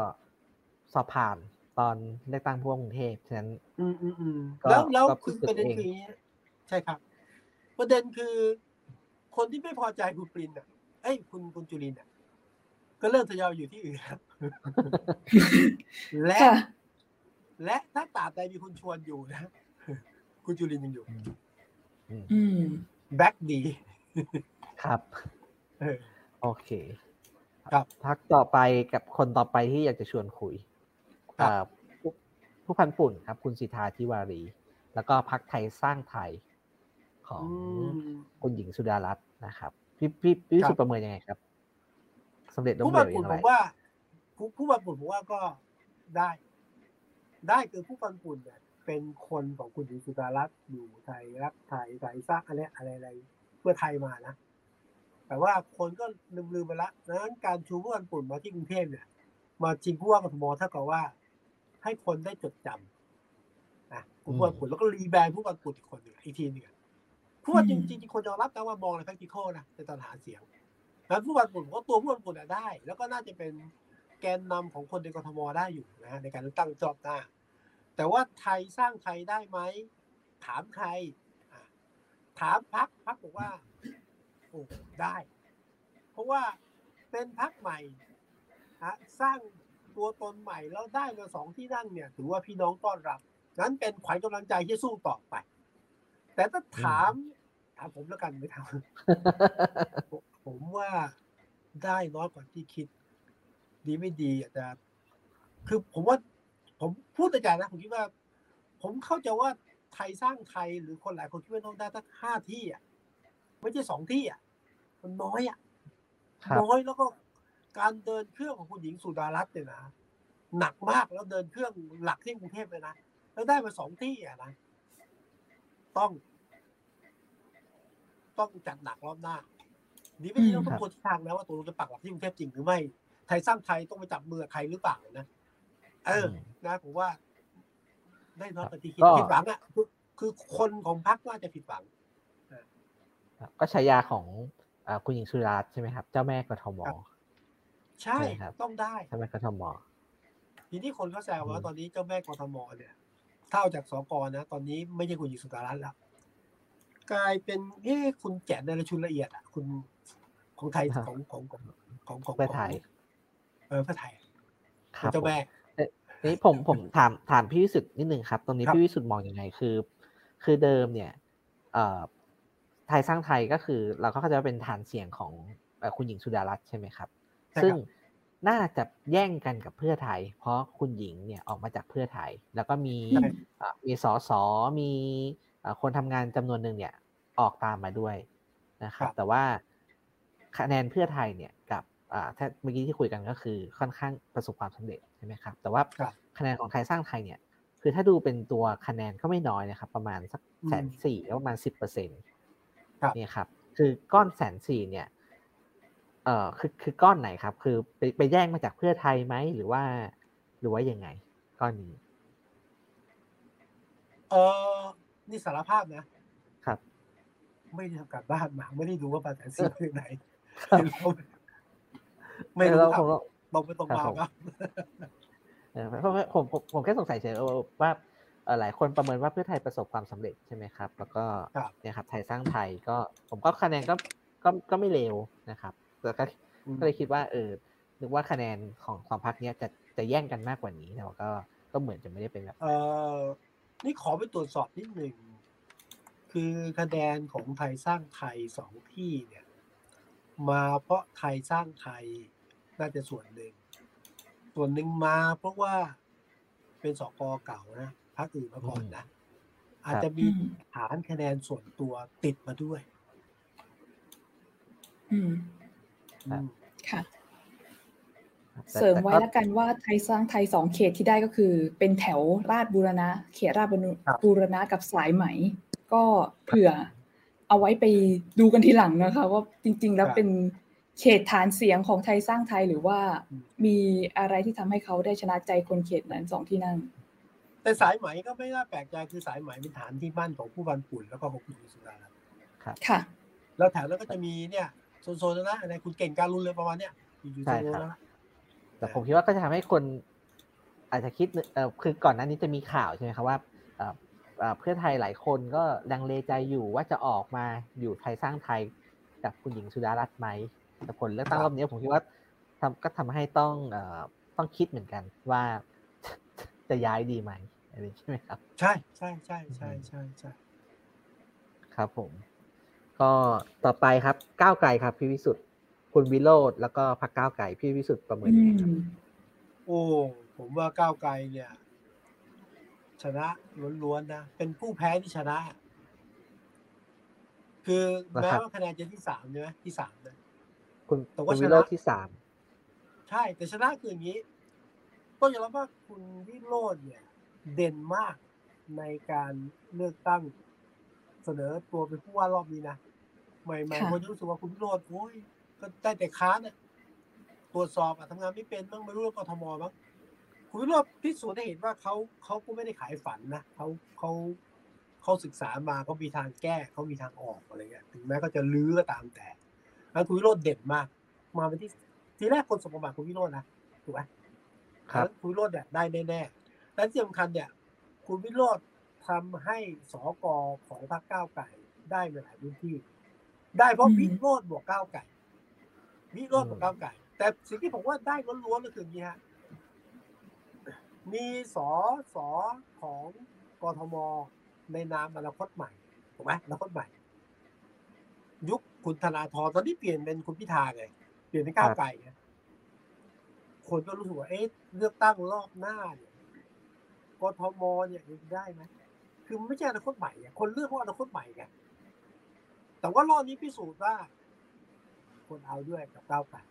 สอบผ่านตอนเลือกตั้งผู้ว่ากรุงเทพฉะนั้นอืมอืมอืมก็แล้วแล้วก็พูคืดอถึงประเด็นเองคืออย่างนี้ใช่ครับ ประเด็นคือ คนที่ไม่พอใจคุณปรินอะเอ้ยคุณคุณจุลินอะ ก็เริ่มทยอยอยู่ที่อื่นครับและค่ะและถ้าตราบใดมีคุณชวนอยู่นะ คุณจุลินยังอยู่อืมแบ็กดี ครับเออ โอเค ครับพักต่อไปกับคนต่อไปที่อยากจะชวนคุยครับเอ่อผู้ผู้พันปุ่นครับ คุณสิทธาธิวารี แล้วก็พักไทยสร้างไทยของอืมคุณหญิงสุดารัตน์นะครับ พี่พี่พี่ครับสุดประเมินยังไงครับสำเร็จล้มผู้เหลบันวปุ่อนย่างผไรมว่า ผู้ผู้บันปุ่นผมว่าก็ได้ ได้คือผู้บันปุ่นเนี่ยเป็นคนของคุณหญิงสุดารัตน์อยู่ไทยรักไทยไทยสร้างอะไรอะไรอะไรเพื่อไทยมานะ แต่ว่าคนก็ลืมลืมไปละดังนั้นการชูผู้บันปุ่นมาที่กรุงเทพเนี่ยมาจริงผู้ว่ากทมเท่ากับว่า ให้คนได้จดจำนะผู้บันปุ่นแล้วก็รีแบรนด์ผู้บันปุ่นอีกคนหนึ่งอีกทีหนึ่งผู้ว่าจริงจริงๆคนยอมรับนะว่ามองใน practical นะในตอนหาเสียงนั้นผู้บันปุ่นผมว่าตัวผู้บันปุ่นอะได้ แล้วก็น่าจะเป็นแกนนำของคนในกทมได้อยู่นะฮะในการเลือกตั้งรอบหน้า แต่ว่าไทยสร้างไทยได้ไหมถามใครถามพักพักบอกว่า โอ้ได้ เพราะว่าเป็นพักใหม่ฮะสร้างตัวตนใหม่แล้วได้มาสองที่นั่งเนี่ย ถือว่าพี่น้องต้อนรับ นั้นเป็นขวัญกำลังใจที่สู้ต่อไป แต่ถ้าถามถามผมแล้วกันไม่ถามผมผมว่าได้น้อยกว่าที่คิด ดีไม่ดีอาจจะคือผมว่าผมพูดแต่ใจนะผมคิดว่า ผมเข้าใจว่าไทยสร้างไทยหรือคนหลายคนคิดว่าต้องได้ตั้งห้าที่อะไม่ใช่สองที่อะ มันน้อยอะครับน้อยแล้วก็การเดินเครื่องของคุณหญิงสุดารัตน์เนี่ยนะหนักมากแล้วเดินเครื่องหลักที่กรุงเทพเลยนะแล้วได้มาสองที่อะนะต้อง ต้องจัดหนักรอบหน้านี่ไม่ได้ต้องคทุรักบคนทิศทางนะว่าตัวเราจะปักหลักที่กรุงเทพจริงหรือไม่ไทยสร้างไทยต้องไปจับมือกับใครหรือเปล่านะเออนะผมว่า ได้น้อยกว่าที่คิดก็ผิดหวังอะคือคือคนของพรรคน่าจะผิดหวังครับก็ฉายาของเอ่อ คุณหญิงสุดารัตน์ใช่ไหมครับ เจ้าแม่กทมครับใช่ใช่ครับ ต้องได้เจ้าแม่กทมทีนี้คนก็แซวอืว่ามตอนนี้เจ้าแม่กทมเนี่ยถ้าเอาจากสกนะ ตอนนี้ไม่ใช่คุณหญิงสุดารัตน์แล้วกลายเป็นเอ๊ะคุณแจนในระชุนละเอียดอะ คุณของไทยของของของของของเพื่อไทยเออเพื่อไทยครับเจ้าผมแม่นี่ผมผมถามถามพี่วิสุทธ์นิดนึงครับ ตรงนี้ครับพี่วิสุทธ์มองยังไงคือ คือเดิมเนี่ย เอ่อ ไทยสร้างไทยก็คือ เราก็เข้าใจว่าเป็นฐานเสียงของเอ่อคุณหญิงสุดารัตน์ใช่ไหมครับใช่ครับ ซึ่งน่าจะแย่งกันกับเพื่อไทย เพราะคุณหญิงเนี่ยออกมาจากเพื่อไทย แล้วก็มีใช่เอ่อมีสสมีเอ่อคนทำงานจำนวนหนึ่งเนี่ยออกตามมาด้วยนะครับ แต่ว่าคะแนนเพื่อไทยเนี่ยกับอ่าถ้าเมื่อกี้ที่คุยกันก็คือค่อนข้างประสบความสำเร็จใช่ไหมครับ แต่ว่าครับคะแนนของไทยสร้างไทยเนี่ย คือถ้าดูเป็นตัวคะแนนก็ไม่น้อยนะครับ ประมาณสักอืมแสนสี่แล้วประมาณสิบเปอร์เซ็นต์ครับเนี่ยครับ คือก้อนแสนสี่เนี่ยเอ่อคือคือก้อนไหนครับ คือไปไปแย่งมาจากเพื่อไทยไหมหรือว่า หรือว่ายังไง ก้อนนี้เออนี่สารภาพนะครับ ไม่ได้ทำการบ้านมาไม่ได้ดูว่าปาแสนสี่มาจากไหนครับไม่รู้แล้วครัผบมก็ตรงไปตรงมาครับผมครับเออเพราะว่าผมผมผมแค่สงสัยเฉยๆว่าเอ่อ หลายคนประเมินว่าเพื่อไทยประสบความสำเร็จใช่ไหมครับ แล้วก็ครับเนี่ยครับไทยสร้างไทยก็ผมก็คะแนนก็ก็ก็ไม่เลวนะครับแล้วก็อืมก็เลยคิดว่าเออนึกว่าคะแนนของสองพักนี้จะจะแย่งกันมากกว่านี้แต่ว่าก็ก็เหมือนจะไม่ได้เป็นแบบเออนี่ขอไปตรวจสอบนิดหนึ่งคือคะแนนของไทยสร้างไทยสองที่เนี่ย มาเพราะไทยสร้างไทยน่าจะส่วนหนึ่งส่วนหนึ่งมาเพราะว่าเป็นสกเก่านะ พักอื่นมาก่อนนะอาจจะมีฐานคะแนนส่วนตัวติดมาด้วย อืมครับค่ะแต่เสริมไว้แต่ก็แล้วกันว่าไทยสร้างไทยสองเขตที่ได้ก็คือ เป็นแถวราชบูรณะ เขตราชครับบูรณะกับสายไหม ก็เผื่อเอาไว้ไปดูกันทีหลังนะคะ ว่าจริง ๆ แล้วเป็นเขตฐานเสียงของไทยสร้างไทยหรือว่ามีอะไรที่ทำให้เขาได้ชนะใจคนเขตนั้นสองที่นั่ง แต่สายไหมก็ไม่น่าแปลกใจคือสายไหมเป็นฐานที่มั่นของผู้บันปุ่นแล้วก็ของคุณสุดารัตน์ค่ะ แล้วแถวนั้นก็จะมีเนี่ยโซนๆนะนะอะไรคุณเก่งการรุนเลยประมาณเนี้ยอยู่ๆใช่โซนครับนั้นนะแต่ผมคิดว่าก็จะทำให้คน อาจจะคิดเออคือก่อนหน้านี้จะมีข่าวใช่ไหมครับว่าเอ่อเอ่อเพื่อไทยหลายคนก็ลังเลใจอยู่ว่าจะออกมาอยู่ไทยสร้างไทยกับคุณหญิงสุดารัตน์ไหมแต่ผลเลือกตั้งรอบนี้ผมคิดว่าทำก็ทำให้ต้องเอ่อต้องคิดเหมือนกันว่าจะย้ายดีไหม อะไรใช่ไหมครับ ใช่ใช่ใช่ใช่ใช่ใช่ครับผม ก็ต่อไปครับก้าวไกลครับพี่วิสุทธ์คุณวิโรธแล้วก็พรรคก้าวไกลพี่วิสุทธ์ประเมินอืยังไงครับมโอ้ผมว่าก้าวไกลเนี่ย ชนะล้วนๆนะเป็นผู้แพ้ที่ชนะ คือแม้ว่าคะแนนจะที่สามใช่ไหมที่สามนะคุณแต่ว่าคุณชนะวิโรธที่สามใช่แต่ชนะคืออย่างนี้ต้องยอมรับว่าคุณวิโรจน์เนี่ย เด่นมากในการเลือกตั้งเสนอตัวเป็นผู้ว่ารอบนี้นะใหม่ๆค่ะคนจะรู้สึกว่าคุณวิโรจน์โอ้ยก็ได้แต่ค้านเนี่ยตรวจสอบอะทำงานไม่เป็นบ้างไม่รู้เรื่องกทมบ้างคุณวิโรจน์พิสูจน์ได้เห็นว่าเขาเขาก็ไม่ได้ขายฝันนะเขาเขาเขาศึกษามาเขามีทางแก้เขามีทางออกอะไรเงี้ยถึงแม้เขาจะลื้อก็ตามแต่แล้วคุณวิโรจน์เด่นมาก มาเป็นที่ทีแรกคนสมบัติคุณวิโรจน์นะถูกไหมครับแล้วคุณวิโรจน์เนี่ยได้แน่ๆ และที่สำคัญเนี่ย คุณวิโรจน์ทำให้สกของพรรคก้าวไก่ได้ในหลายพื้นที่ ได้เพราะอืมวิโรจน์บวกก้าวไก่วิโรจน์บวกก้าวไก่ แต่สิ่งที่ผมว่าได้ล้วนๆก็คืออย่างนี้ฮะมีสอสอของกทมในนามอนาคตใหม่ถูกไหมอนาคตใหม่ ยุคคุณธนาธรตอนนี้เปลี่ยนเป็นคุณพิธาไงเปลี่ยนเป็นก้าวไก่ไงคนก็รู้สึกว่าเอ๊ะเลือกตั้งรอบหน้าเนี่ย กทมเนี่ยยังได้ไหมคือมันไม่ใช่อนาคตใหม่ไงคนเลือกเพราะอนาคตใหม่ไงแต่ว่ารอบนี้พิสูจน์ว่า คนเอาด้วยกับก้าวไก่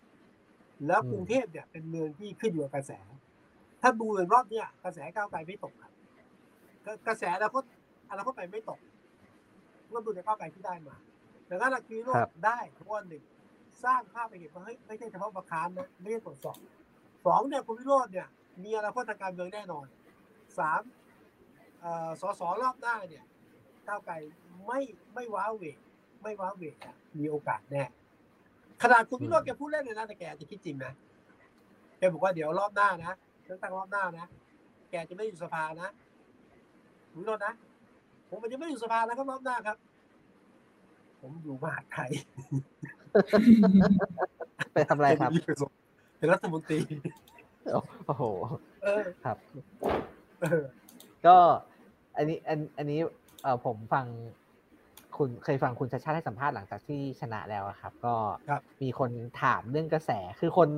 แล้วอืมกรุงเทพเนี่ยเป็นเมืองที่ขึ้นอยู่กับกระแส ถ้าดูในรอบเนี้ยกระแสก้าวไกลไม่ตกครับกระกระแสอนาคตอนาคตใหม่ไม่ตกก็ดูในก้าวไกลที่ได้มาแต่ถ้าลักคีโรครับได้เพราะว่าหนึ่งสร้างภาพไปเห็นว่าเฮ้ยไม่ใช่เฉพาะประคานนะไม่ใช่ตรวจสอบสองเนี่ยคุณวิโรจน์เนี่ยมีอนาคตทางการเมืองแน่นอน สามเอ่อสสรอบหน้าเนี่ยก้าวไกลไม่ไม่ว้าเหวไม่ว้าเหวอะมีโอกาสแน่ขนาดคุณวิโรจน์แกพูดเล่นเลยนะแต่แกอาจจะคิดจริงนะแกบอกว่าเดี๋ยวรอบหน้านะเลือกตั้งรอบหน้านะแกจะไม่อยู่สภานะคุณวิโรจน์นะผมมันจะไม่อยู่สภานะครับรอบหน้าครับ ผมอยู่มหาดไทยไปทำอะไรครับเป็นรัฐมนตรีโอ้โห เออครับเออ ก็อันนี้อันอันนี้เออผมฟังคุณเคยฟังคุณชาชาติให้สัมภาษณ์หลังจากที่ชนะแล้วอะครับ ก็ครับมีคนถามเรื่องกระแสคือคน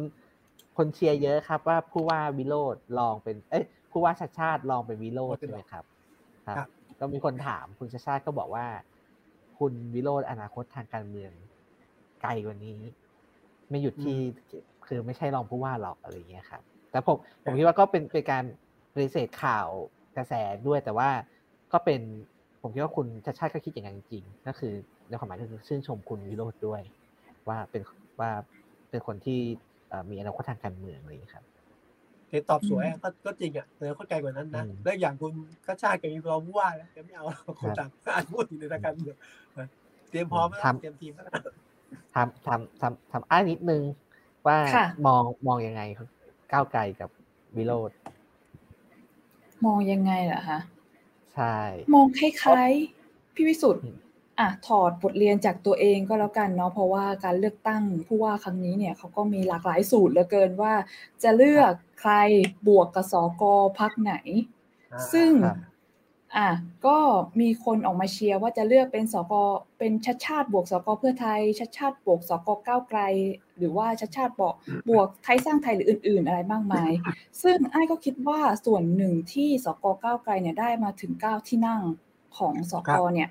คนเชียร์เยอะครับ ว่าผู้ว่าวิโรธลองเป็น เอ้ยผู้ว่าชาติชาติลองเป็นวิโรธใช่ไหมครับครับ ครับ ก็มีคนถามคุณชาชาติก็บอกว่า คุณวิโรธอนาคตทางการเมืองไกลกว่านี้ ไม่หยุดที่คือไม่ใช่รองผู้ว่าหรอกอะไรอย่างเงี้ยครับ แต่ผมผมคิดว่าก็เป็นเป็นการ ปฏิเสธข่าวกระแสด้วยแต่ว่าก็เป็นผมคิดว่าคุณชาติชาติก็คิดอย่างนั้นจริงๆก็คือในความหมายก็คือชื่นชมคุณวิโรธด้วย ว่าเป็นว่าเป็นคนที่เอ่อมีอนาคตทางการเมืองอะไรอย่างเงี้ยครับเห็นตอบสวยอะก็ก็จริงอะแต่เข้าใจกว่านั้นนะอืมแล้วอย่างคุณกระชาติแกมีรองผู้ว่าแล้วแกไม่เอาหรอกคนต่างอ่านพูดถึงในทางการเมืองเตรียมพร้อมแล้วเตรียมทีมแล้วทำทำทำทำอ้ายนิดนึงว่าค่ะมองมองยังไงครับก้าวไกลกับวิโรธ มองยังไงล่ะคะใช่ มองคล้ายๆพี่วิสุทธ์อืมอะถอดบทเรียนจากตัวเองก็แล้วกันเนาะเพราะว่าการเลือกตั้งผู้ว่าครั้งนี้เนี่ยเขาก็มีหลากหลายสูตรเหลือเกินว่า จะเลือกใครบวกกับสกพักไหน ซึ่ง อะก็มีคนออกมาเชียร์ว่าจะเลือกเป็นสกเป็นชัดชาติบวกสกเพื่อไทยชัดชาติบวกสกก้าวไกล หรือว่าชัดชาติบอกบวกไทยสร้างไทยหรืออื่น ๆ อะไรมากมาย ซึ่งไอ้ก็คิดว่าส่วนหนึ่งที่สกก้าวไกลเนี่ยได้มาถึงเก้าที่นั่งของสกเนี่ย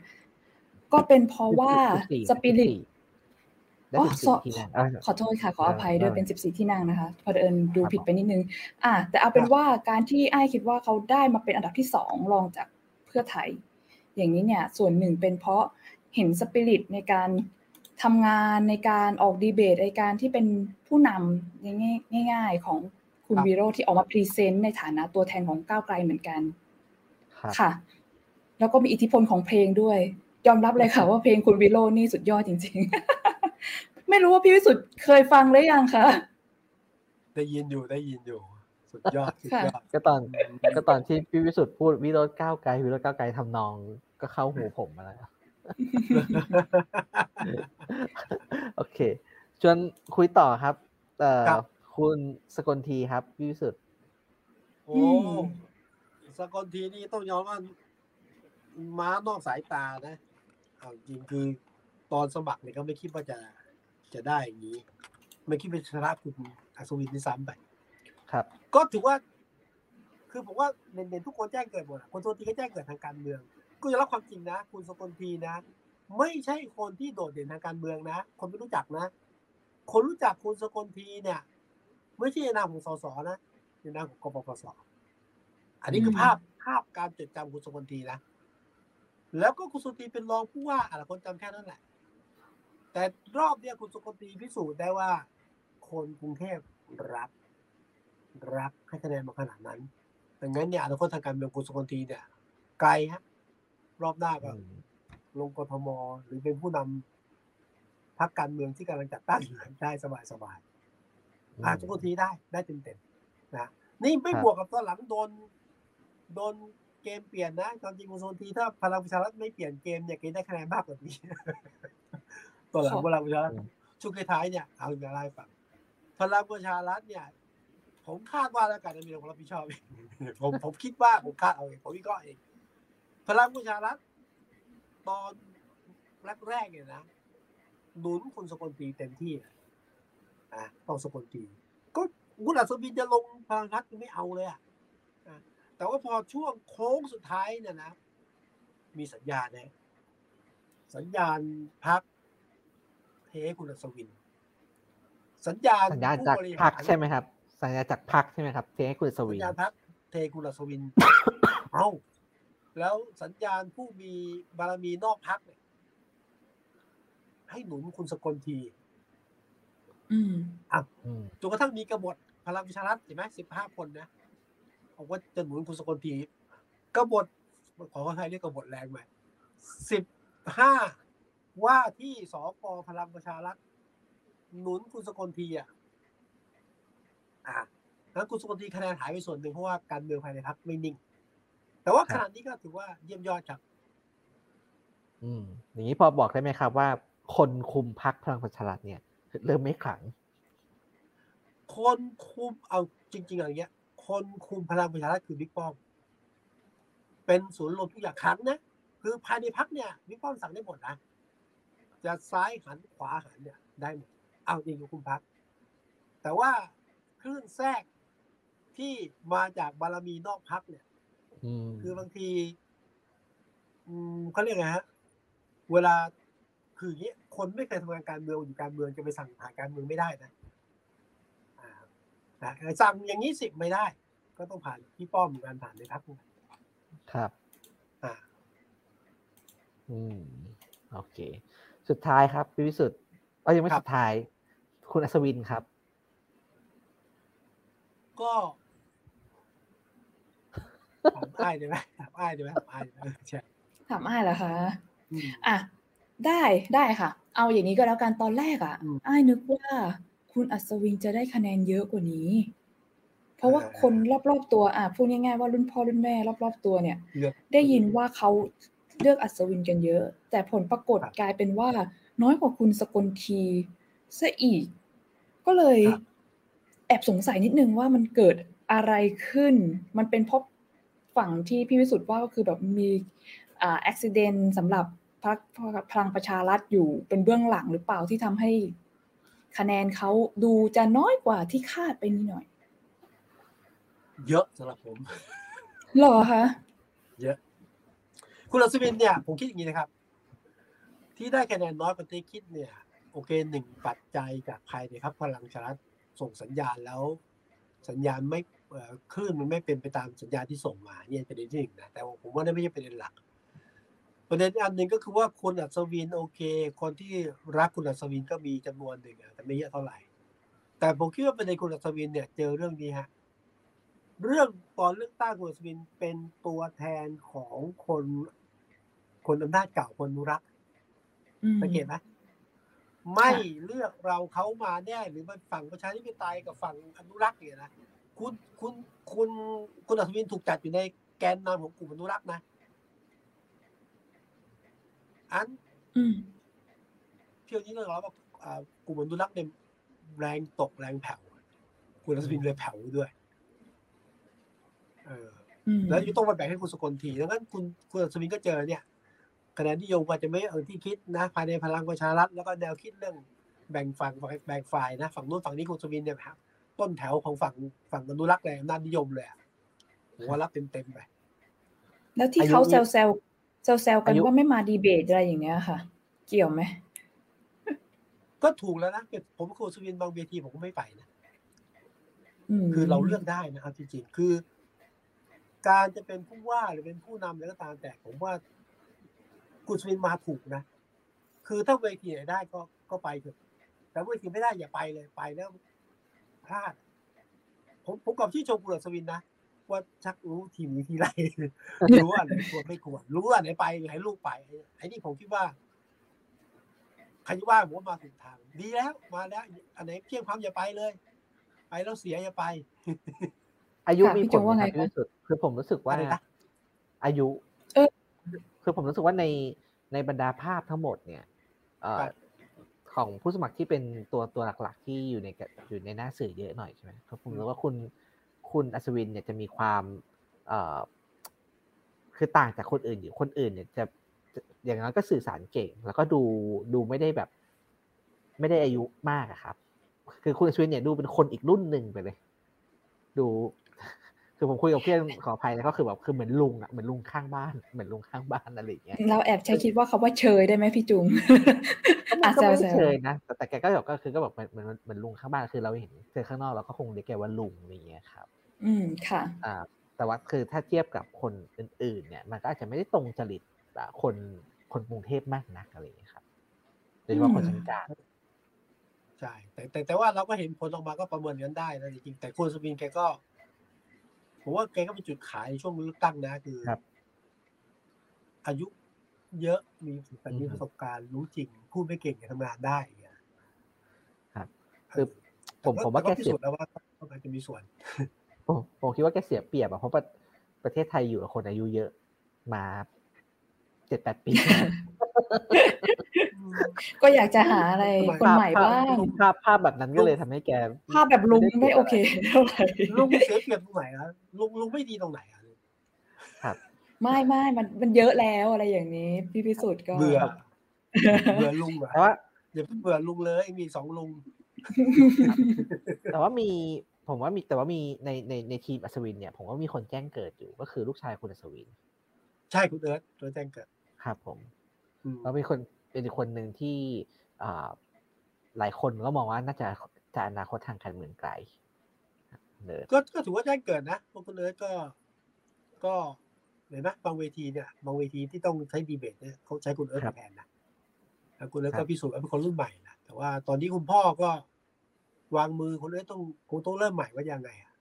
ก็เป็นเพราะว่าสปิริตอ๋อขอโทษค่ะ ขออภัยด้วยเป็นสิบสี่ที่นั่งนะคะพอเดินดูผิดไปนิดนึง อะแต่เอาเป็นว่าการที่ไอ้คิดว่าเขาได้มาเป็นอันดับที่สองรองจากเพื่อไทย อย่างนี้เนี่ยส่วนหนึ่งเป็นเพราะเห็นสปิริตในการทำงานในการออกดีเบตในการที่เป็นผู้นำง่ายๆของคุณวิโรจน์ที่ออกมา present ในฐานะตัวแทนของก้าวไกลเหมือนกันค่ะ แล้วก็มีอิทธิพลของเพลงด้วย ยอมรับเลยค่ะว่าเพลงคุณวิโรจน์นี่สุดยอดจริง ๆ ไม่รู้ว่าพี่วิสุทธิ์เคยฟังหรือยังคะได้ยินอยู่ได้ยินอยู่ สุดยอดสุดยอดก็ตอนก็ตอนที่พี่วิสุทธิ์พูดวิโรจน์ก้าวไกลวิโรจน์ก้าวไกลทำนองก็เข้าหูผมมาแล้วโอเคชวนคุยต่อครับ เอ่อคุณสกลทีครับพี่วิสุทธ์โอ้สกลทีนี่ต้องยอมว่าม้านอกสายตานะเอาจริงคือตอนสมัครเนี่ยก็ไม่คิดว่าจะจะได้อย่างนี้ ไม่คิดว่าชนะคุณอัศวินที่ซ้ำไปครับ ก็ถือว่า คือผมว่าเด่นๆทุกคนแจ้งเกิดหมดคนโซทีก็แจ้งเกิดทางการเมืองก็จะรับความจริงนะ คุณสกลทีนะ ไม่ใช่คนที่โดดเด่นทางการเมืองนะ คนไม่รู้จักนะ คนรู้จักคุณสกลทีเนี่ย ไม่ใช่นามของสสนะในนามของกปปสอันนี้คือภาพภาพการจดจำคุณสกลทีนะแล้วก็คุณสุตีเป็นรองผู้ว่าอะไรคนจำแค่นั้นแหละ แต่รอบเนี้ยคุณสุตีพิสูจน์ได้ว่า คนกรุงเทพรัก รักให้คะแนนมาขนาดนั้นดังนั้นเนี่ยอนาคตทางการเมืองคุณสุตีเนี่ย ไกลฮะ รอบหน้าก็ลงกทมหรือเป็นผู้นำพรรคการเมืองที่กำลังจัดตั้งได้สบายสบายอาสุกตีได้ได้เต็มเต็มนะนี่ไม่บวกกับตอนหลังโดนโดนเกมเปลี่ยนนะตอนจริงคุณโซนทีถ้าพลังประชารัฐไม่เปลี่ยนเกมเนี่ยเกมได้คะแนนมากกว่านี้ตัวหลังพลังประชารัฐช่วงท้ายเนี่ยเอาอย่าไล่ฟังพลังประชารัฐเนี่ย ผมคาดว่าแล้วกันจะมีคนรับผิดชอบเองผมผมคิดว่าผมคาดเอาเองผมวิเคราะห์เองพลังประชารัฐตอนแรกๆเนี่ยนะหนุนคุณสกลตีเต็มที่อะต้องสกลตีก็คุณอัศวินจะลงพลังรัฐไม่เอาเลยอะแต่ว่าพอช่วงโค้งสุดท้ายเนี่ยนะ มีสัญญาณนะสัญญาณพักเทคุณสวิน สัญญาณสัญญาณจากพักใช่ไหมครับ สัญญาณจากพักใช่ไหมครับเทคุณสวินสัญญาณพักเทคุณสวินเอาแล้วสัญญาณผู้มีบารมีนอกพักเนี่ยให้หนุนคุณสกลที อืมอะจนกระทั่งมีกบฏพลังวิชารัฐเห็นไหมสิบห้าคนนะผมว่าจะหนุนคุณสกลทีกบฏขอเขาใช้เรียกกบฏแรงไหมสิบห้าว่าที่สกพลังประชารัฐหนุนคุณสกลทีอะ อ่าแล้วคุณสกลทีคะแนนหายไปส่วนหนึ่งเพราะว่าการเมืองภายในพรรคไม่นิ่ง แต่ว่าขนาดนี้ก็ถือว่าเยี่ยมยอดครับ อืม อย่างนี้พอบอกได้ไหมครับว่า คนคุมพักพลังประชารัฐเนี่ย เริ่มไม่ขลัง คนคุมเอาจริง ๆอย่างเงี้ย คนคุมพลังประชารัฐคือบิ๊กป้อมเป็นศูนย์รวมทุกอย่างขันนะคือภายในพักเนี่ยบิ๊กป้อมสั่งได้หมดนะจะซ้ายหันขวาหันเนี่ยได้หมดเอาจริงคุมพักแต่ว่า คลื่นแทรกที่มาจากบารมีนอกพักเนี่ยคือบางทีเขาเรียกไงฮะ เวลาคืออย่างนี้คนไม่เคยทำงานการเมืองอยู่การเมืองจะไปสั่งผ่านการเมืองไม่ได้นะนะสั่งอย่างนี้สิไม่ได้ ก็ต้องผ่านพี่ป้อมการผ่านในพักครับ อ่า อืม โอเค สุดท้ายครับพี่วิสุทธ์ก็ยังไม่สุดท้าย คุณอัศวินครับ ก็ถามอ้ายได้ไหมถามอ้ายได้ไหมถามอ้ายใช่ถามอ้ายเหรอคะอะได้ได้ค่ะ เอาอย่างนี้ก็แล้วกันตอนแรกอะอ้ายนึกว่าคุณอัศวินจะได้คะแนนเยอะกว่านี้ เพราะว่าคนรอบๆตัว อะพูดง่ายๆว่ารุ่นพ่อรุ่นแม่รอบๆตัวเนี่ย ได้ยินว่าเขาเลือกอัศวินกันเยอะ แต่ผลปรากฏกลายเป็นว่าน้อยกว่าคุณสกลทีซะอีก ก็เลย แอบสงสัยนิดนึงว่ามันเกิดอะไรขึ้น มันเป็นเพราะฝั่งที่พี่วิสุทธ์ว่าก็คือแบบมีอ่าอุบิเหตุสำหรับพรรคพลังประชารัฐอยู่เป็นเบื้องหลังหรือเปล่าที่ทำให้คะแนนเขาดูจะน้อยกว่าที่คาดไปนิดหน่อย เยอะสำหรับผมหรอคะเยอะ คุณอัศวินเนี่ย ผมคิดอย่างนี้นะครับ ที่ได้คะแนนน้อยกว่าที่คิดเนี่ย โอเคหนึ่งปัจจัยจากภายในครับพลังชารัฐ ส่งสัญญาณแล้ว สัญญาณไม่คลื่นมันไม่เป็นไปตามสัญญาณที่ส่งมาเนี่ยประเด็นที่หนึ่งนะแต่ผมว่านั่นไม่ใช่ประเด็นหลัก ประเด็นอันหนึ่งก็คือว่าคุณอัศวินโอเค คนที่รักคุณอัศวินก็มีจำนวนหนึ่งแต่ไม่เยอะเท่าไหร่ แต่ผมคิดว่าประเด็นคุณอัศวินเนี่ยเจอเรื่องนี้ฮะเรื่องตอนเลือกตั้งคุณอัศวินเป็นตัวแทนของคนคนอำนาจเก่าคนรักสังเกตไหม ไม่เลือกเราเขามาแน่หรือมันฝั่งประชาธิปไตยกับฝั่งอนุรักษ์เนี่ยนะคุณคุณคุณคุณอัศวินถูกจัดอยู่ในแกนนำของกลุ่มอนุรักษ์นะ อันเที่ยวนี้เราบอกกลุ่มอนุรักษ์เนี่ยแรงตกแรงแผ่วคุณอัศวินเลยแผ่วด้วย เออแล้วยังต้องมาแบ่งให้คุณสกลทีดังนั้นคุณคุณอัศวินก็เจอเนี่ย คะแนนนิยมอาจจะไม่เออที่คิดนะภายในพลังประชารัฐแล้วก็แนวคิดเรื่องแบ่งฝั่งแบ่งฝ่ายนะฝั่งนู้นฝั่งนี้คุณสวินเนี่ยครับต้นแถวของฝั่งฝั่งอนุรักษ์เลยอำนาจนิยมเลยผมว่ารับเต็มเต็มไปแล้วที่เขาแซวแซวแซวแซวกันว่าไม่มาดีเบตอะไรอย่างเงี้ยค่ะ เกี่ยวไหมก็ถูกแล้วนะผมคุณสวินบางเวทีผมก็ไม่ไปนะคือเราเลือกได้นะครับจริงๆคือ การจะเป็นผู้ว่าหรือเป็นผู้นำอะไรก็ตามแต่ผมว่า คุณสวินมาถูกนะ คือถ้าเวทีไหนได้ก็ก็ไปเถอะแต่เวทีไม่ได้อย่าไปเลยไปแล้วพลาด ผมผมกับที่ชมคุณสวินนะว่าชักรู้ทีมนี้ทีไรรู้ว่าไหนควรไม่ควรรู้ว่าไหนไปไหนลูกไปไอ้นี่ผมคิดว่าใครจะว่าผมว่ามาถูกทาง ดีแล้วมาแล้วอันไหนเพียงความอย่าไปเลย ไปแล้วเสียอย่าไป อายุมีผลนะที่สุด คือผมรู้สึกว่า อายุ คือผมรู้สึกว่าในในบรรดาภาพทั้งหมดเนี่ยของผู้สมัครที่เป็นตัวตัวหลักๆ ที่อยู่ในอยู่ในหน้าสื่อเยอะหน่อยใช่ไหมครับผมรู้ว่าคุณคุณอัศวินเนี่ยจะมีความเอ่อคือต่างจากคนอื่นอยู่คนอื่นเนี่ยจะอย่างนั้นก็สื่อสารเก่ง แล้วก็ดูดูไม่ได้แบบ ไม่ได้อายุมากอะครับ คือคุณอัศวินเนี่ยดูเป็นคนอีกรุ่นหนึ่งไปเลย ดู คือผมคุยกับเพื่อนขออภัยนะก็คือแบบคือเหมือนลุงอะเหมือนลุงข้างบ้านเหมือนลุงข้างบ้านอะไรอย่างเงี้ยเราแอบใช้คิดว่าเขาว่าเชยได้ไหมพี่จุงก็ไม่เชยนะแต่แต่แกก็แบบก็คือก็แบบเหมือนเหมือนลุงข้างบ้านคือเราเห็นเจอข้างนอกเราก็คงเรียกแกว่าลุงอะไรอย่างเงี้ยครับ อืมค่ะอ่าแต่ว่าคือถ้าเทียบกับคนอื่น ๆ เนี่ย มันก็อาจจะไม่ได้ตรงจริตคนคนกรุงเทพมากนักอะไรอย่างเงี้ยครับโดยเฉพาะคนชั้นกลางใช่แต่แต่แต่ว่าเราก็เห็นผลออกมาก็ประเมินกันได้นะจริงแต่คุณสวินแกก็ ผมว่าแกก็เป็นจุดขายช่วงเลือกตั้งนะ คือครับ อายุเยอะมีมีประสบการณ์รู้จริง พูดไม่เก่งแต่ทำงานได้เงี้ยครับคือผมผมว่าแกเสียแล้วว่าก็จะมีส่วนผมผมคิดว่าแกเสียเปรียบอะเพราะประเทศไทยอยู่กับคนอายุเยอะมาเจ็ดแปดปี ก็อยากจะหาอะไรคนใหม่บ้างภาพภาพแบบนั้นก็เลยทำให้แก ภาพแบบลุงไม่โอเคเท่าไหร่ลุงเสียเปรียบตรงไหนครับลุงลุงไม่ดีตรงไหนอะครับ ไม่ไม่มันมันเยอะแล้วอะไรอย่างนี้ พี่พิสุทธิ์ก็เบื่อเบื่อลุงแต่ว่าอย่าเบื่อลุงเลยมีสองลุง แต่ว่ามีผมว่ามีแต่ว่ามีในในในทีมอัศวินเนี่ย ผมว่ามีคนแจ้งเกิดอยู่ ก็คือลูกชายคุณอัศวิน ใช่คุณเอิร์ธตัวแจ้งเกิด ครับผมแล้วมีคน เป็นอีกคนหนึ่งที่หลายคนก็มองว่าน่าจะจะอนาคตทางการเมืองไกลเลยก็ก็ถือว่าแจ้งเกิดนะพวกคุณเอิร์ธก็ ก็เห็นไหมบางเวทีเนี่ยบางเวทีที่ต้องใช้ดีเบตเนี่ยเขาใช้คุณเอิร์ธแทนนะแล้วคุณเอิร์ธก็พิสูจน์ว่าเป็นคนรุ่นใหม่นะแต่ว่าตอนนี้คุณพ่อก็วางมือคุณเอิร์ธต้องคงต้องเริ่มใหม่ว่ายังไงอะ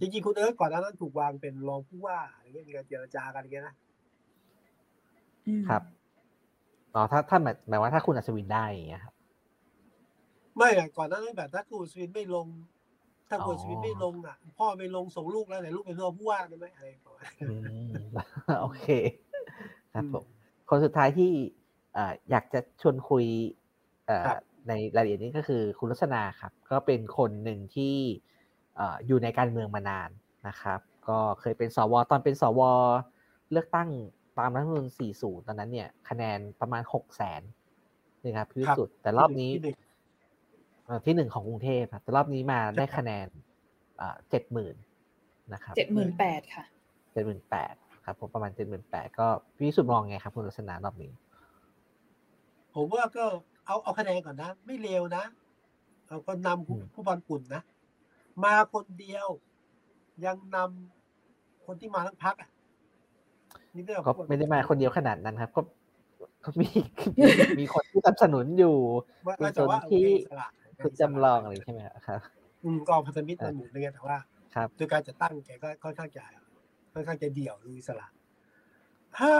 จริงๆคุณเอิร์ธก่อนหน้านั้นถูกวางเป็นรองผู้ว่าอะไรเงี้ยมีการเจรจากันอะไรเงี้ยนะครับ อ๋อถ้าถ้าหมายหมายว่าถ้าคุณอัศวินได้อย่างเงี้ยครับไม่ก่อนหน้านั้นแบบถ้าคุณอัศวินไม่ลง ถ้าคุณอัศวินไม่ลงอะ พ่อไม่ลงส่งลูกแล้วไหนลูกเป็นตัวผู้ว่าได้ไหมอะไรประมาณโอเค ครับผมคนสุดท้ายที่อยากจะชวนคุยในรายละเอียดนี้ก็คือคุณลักษณาครับ ก็เป็นคนหนึ่งที่อยู่ในการเมืองมานานนะครับ ก็เคยเป็นสวตอนเป็นสวเลือกตั้ง ตามรัฐธรรมนูญ40 ตอนนั้นเนี่ยคะแนนประมาณ6แสนนะครับพิสุดแต่รอบนี้ที่หนึ่งของกรุงเทพแต่รอบนี้มาได้คะแนนเจ็ดหมื่นนะครับเจ็ดหมื่นแปดค่ะเจ็ดหมื่นแปดครับผมประมาณเจ็ดหมื่นแปดก็พี่สุดมองไงครับ คุณลักษณะรอบนี้ ผมว่าก็เอาเอาคะแนนก่อนนะ ไม่เร็วนะเอาก็นำผู้บอลปุ่นนะ มาคนเดียว ยังนำคนที่มาทั้งพักอะนี่ ก็ไม่ได้มาคนเดียวขนาดนั้นครับก็ก็มีมีคนที่สนับสนุนอยู่เป็นคนที่คุณจำลองอะไรใช่ไหมครับอืมก็พันธมิตรมันหมุนเลยแต่ว่าครับโดยการจัดตั้งแกก็ค่อนข้างจะค่อนข้างจะเดี่ยวดูอิสระถ้า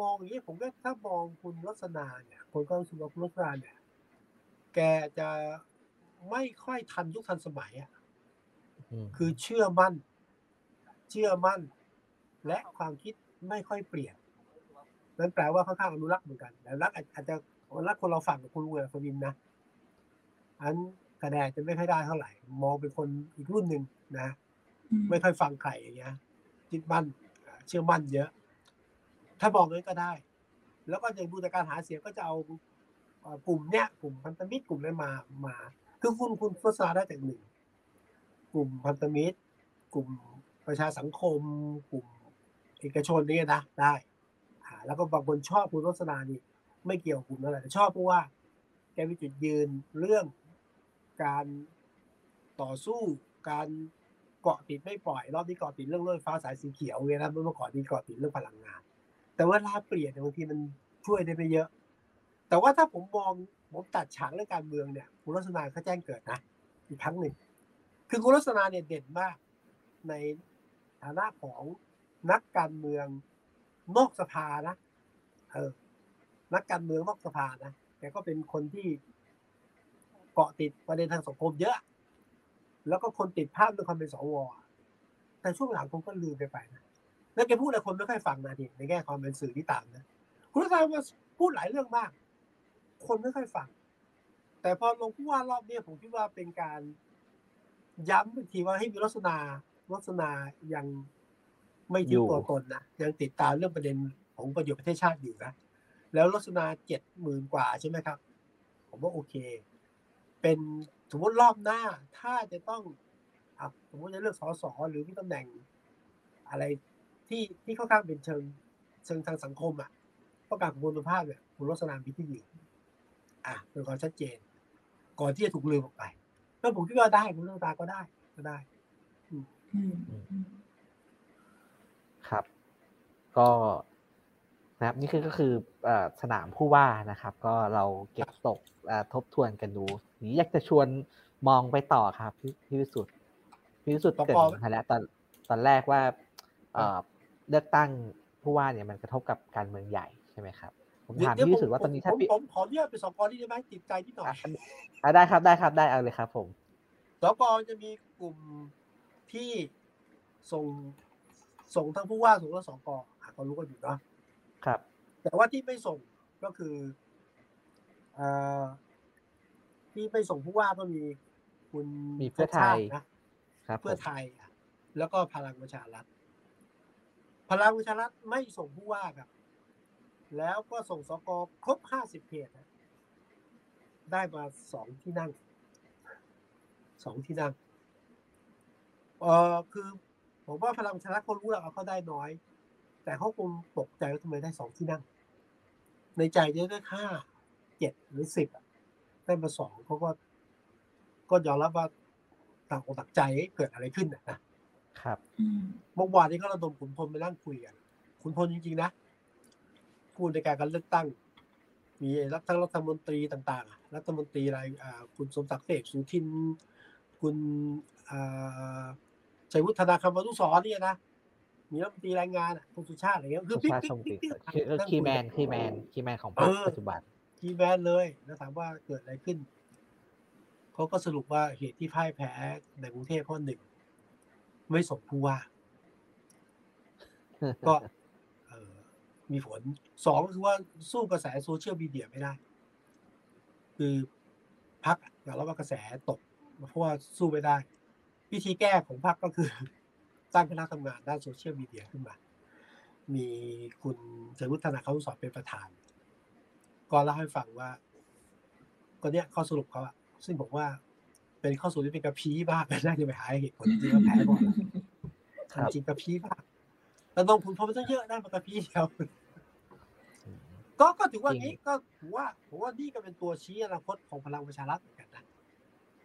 มองอย่างนี้ผมก็ถ้ามองคุณลักษณะเนี่ยคนก็รู้สึกว่าคุณลักษณะเนี่ย แกจะไม่ค่อยทันยุคทันสมัยอะคือเชื่อมั่น เชื่อมั่น และความคิด ไม่ค่อยเปลี่ยนนั่นแปลว่าค่อนข้างอนุรักษ์เหมือนกันแต่รักอาจจะรักคนเราฝั่งกับคุณเวอร์ฟวินนะอันคะแนนจะไม่ค่อยได้เท่าไหร่ มองเป็นคนอีกรุ่นหนึ่งนะ ไม่ค่อยฟังใครอย่างเงี้ยจิตมั่นเชื่อมั่นเยอะ ถ้ามองนั้นก็ได้ แล้วก็อย่างดูจากการหาเสียงก็จะเอากลุ่มเนี้ยกลุ่มพันธมิตรกลุ่มนี้มามา คือคุณคุณโฆษณาได้จากหนึ่งกลุ่มพันธมิตร กลุ่มประชาสังคม กลุ่ม เอกชนนี่นะได้แล้วก็บางคนชอบคุณโฆษณานี่ไม่เกี่ยวกลุ่มนั่นแหละชอบเพราะว่าแกมีจุดยืนเรื่องการต่อสู้การเกาะติดไม่ปล่อย รอบนี้เกาะติดเรื่องรถไฟฟ้าสายสีเขียวเลยนะเมื่อก่อนนี้เกาะติดเรื่องพลังงาน แต่ว่าลาเปลี่ยนบางทีมันช่วยได้ไม่เยอะ แต่ว่าถ้าผมมองผมตัดฉากเรื่องการเมืองเนี่ยคุณลักษณะเขาแจ้งเกิดนะอีกครั้งหนึ่ง คือคุณลักษณะเนี่ยเด่นมากในฐานะของ นักการเมืองนอกสภานะเออ นักการเมืองนอกสภานะแกก็เป็นคนที่เกาะติดประเด็นทางสังคมเยอะ แล้วก็คนติดภาพด้วยความเป็นสวแต่ช่วงหลังผมก็ลืมไปไปนะแล้วแกพูดอะไรคนไม่ค่อยฟังนะทีในแง่ความเป็นสื่อที่ตามนะคุณรัฐมาพูดหลายเรื่องมาก คนไม่ค่อยฟัง แต่พอลงผู้ว่ารอบนี้ผมคิดว่าเป็นการย้ำอีกทีว่าให้มีลักษณะลักษณะยัง ไม่ทิ้งตัวตนนะยังติดตามเรื่องประเด็นของประโยชน์ประเทศชาติอยู่นะแล้วลักษณะเจ็ดหมื่นกว่าใช่ไหมครับ ผมว่าโอเค เป็นสมมติรอบหน้าถ้าจะต้องอสมมติจะเลือกสสหรือมีตำแหน่ง อะไรที่ที่ค่อนข้างเป็นเชิงเชิงทางสังคมอะต้องการคุณภาพเนี่ยคุณลักษณะพิธีอยู่อะเป็นความชัดเจน ก่อนที่จะถูกลืมออกไปแล้วผมคิดว่าได้คุณลักษณะก็ได้ก็ได้ครับ ก็นะครับนี่คือก็คือสนามผู้ว่านะครับ ก็เราเก็บตกทบทวนกันดูนี้อยากจะชวนมองไปต่อครับพี่พี่วิสุทธ์พี่วิสุทธ์เกิดมาแล้วตอนตอนแรกว่าเลือกตั้งผู้ว่าเนี่ยมันกระทบกับการเมืองใหญ่ใช่ไหมครับ ผมถามพี่วิสุทธ์ว่าตอนนี้ถ้าพี่ผมขออนุญาตไปสกอที่ได้ไหมติดใจที่หน่อยได้ครับได้ครับได้เอาเลยครับ ผมสกจะมีกลุ่มที่ส่ง ส่งทั้งผู้ว่าส่งทั้งสกก็รู้กันอยู่เนาะครับ แต่ว่าที่ไม่ส่งก็คืออที่ไม่ส่งผู้ว่าก็มีคุณมีเพื่อไทยนะเพื่อไทยแล้วก็พลังประชารัฐพลังประชารัฐไม่ส่งผู้ว่าครับ แล้วก็ส่งสกครบห้าสิบเขตได้มาสองที่นั่งสองที่นั่งเออคือ ผมว่าพลังประชารัฐเขารู้แล้วเขาได้น้อย แต่เขาคงตกใจว่าทำไมได้สองที่นั่ง ในใจจะได้ค่าเจ็ดหรือสิบได้มาสองเขาก็ก็ยอมรับว่าต่างอกต่างใจเกิดอะไรขึ้นนะครับเมื่อวานนี้ก็ระดมขุนพลไปนั่งคุยกันขุนพลจริงๆนะพูดในการการเลือกตั้ง มีรัฐทั้งรัฐมนตรีต่างๆรัฐมนตรีอะไรคุณสมศักดิ์เทพสุทิน คุณ ชัยวุฒิ ธนาคมานุสรณ์เนี่ยนะมีรัฐมนตรีแรงงานคุณสุชาติอะไรเงี้ยคือ big big big คือ key man key man key man ของปัจจุบัน key man เลยแล้วถามว่าเกิดอะไรขึ้นเขาก็สรุปว่าเหตุที่พ่ายแพ้ในกรุงเทพเพราะหนึ่งไม่ส่งผู้ว่า ก็มีผลสองคือว่าสู้กระแสโซเชียลมีเดียไม่ได้ คือพักอย่างเราว่ากระแสตกเพราะว่าสู้ไม่ได้ วิธีแก้ของพรรคก็คือตั้งคณะทำงานด้านโซเชียลมีเดียขึ้นมา มีคุณเจวุฒนาเขาสอนเป็นประธาน ก็เล่าให้ฟังว่าก็เนี้ยข้อสรุปเขาอะซึ่งผมว่าเป็นข้อสรุปที่เป็นกระพี้บ้างน่าจะไปหาเหตุผลจริงๆแพ้ก่อนจริงกระพี้บ้างแต่ลงทุนพอมันต้องเยอะได้มันกระพี้เดียวก็ก็ถือว่านี้ก็ถือว่าผมว่านี่ก็เป็นตัวชี้อนาคตของพลังประชารัฐเหมือน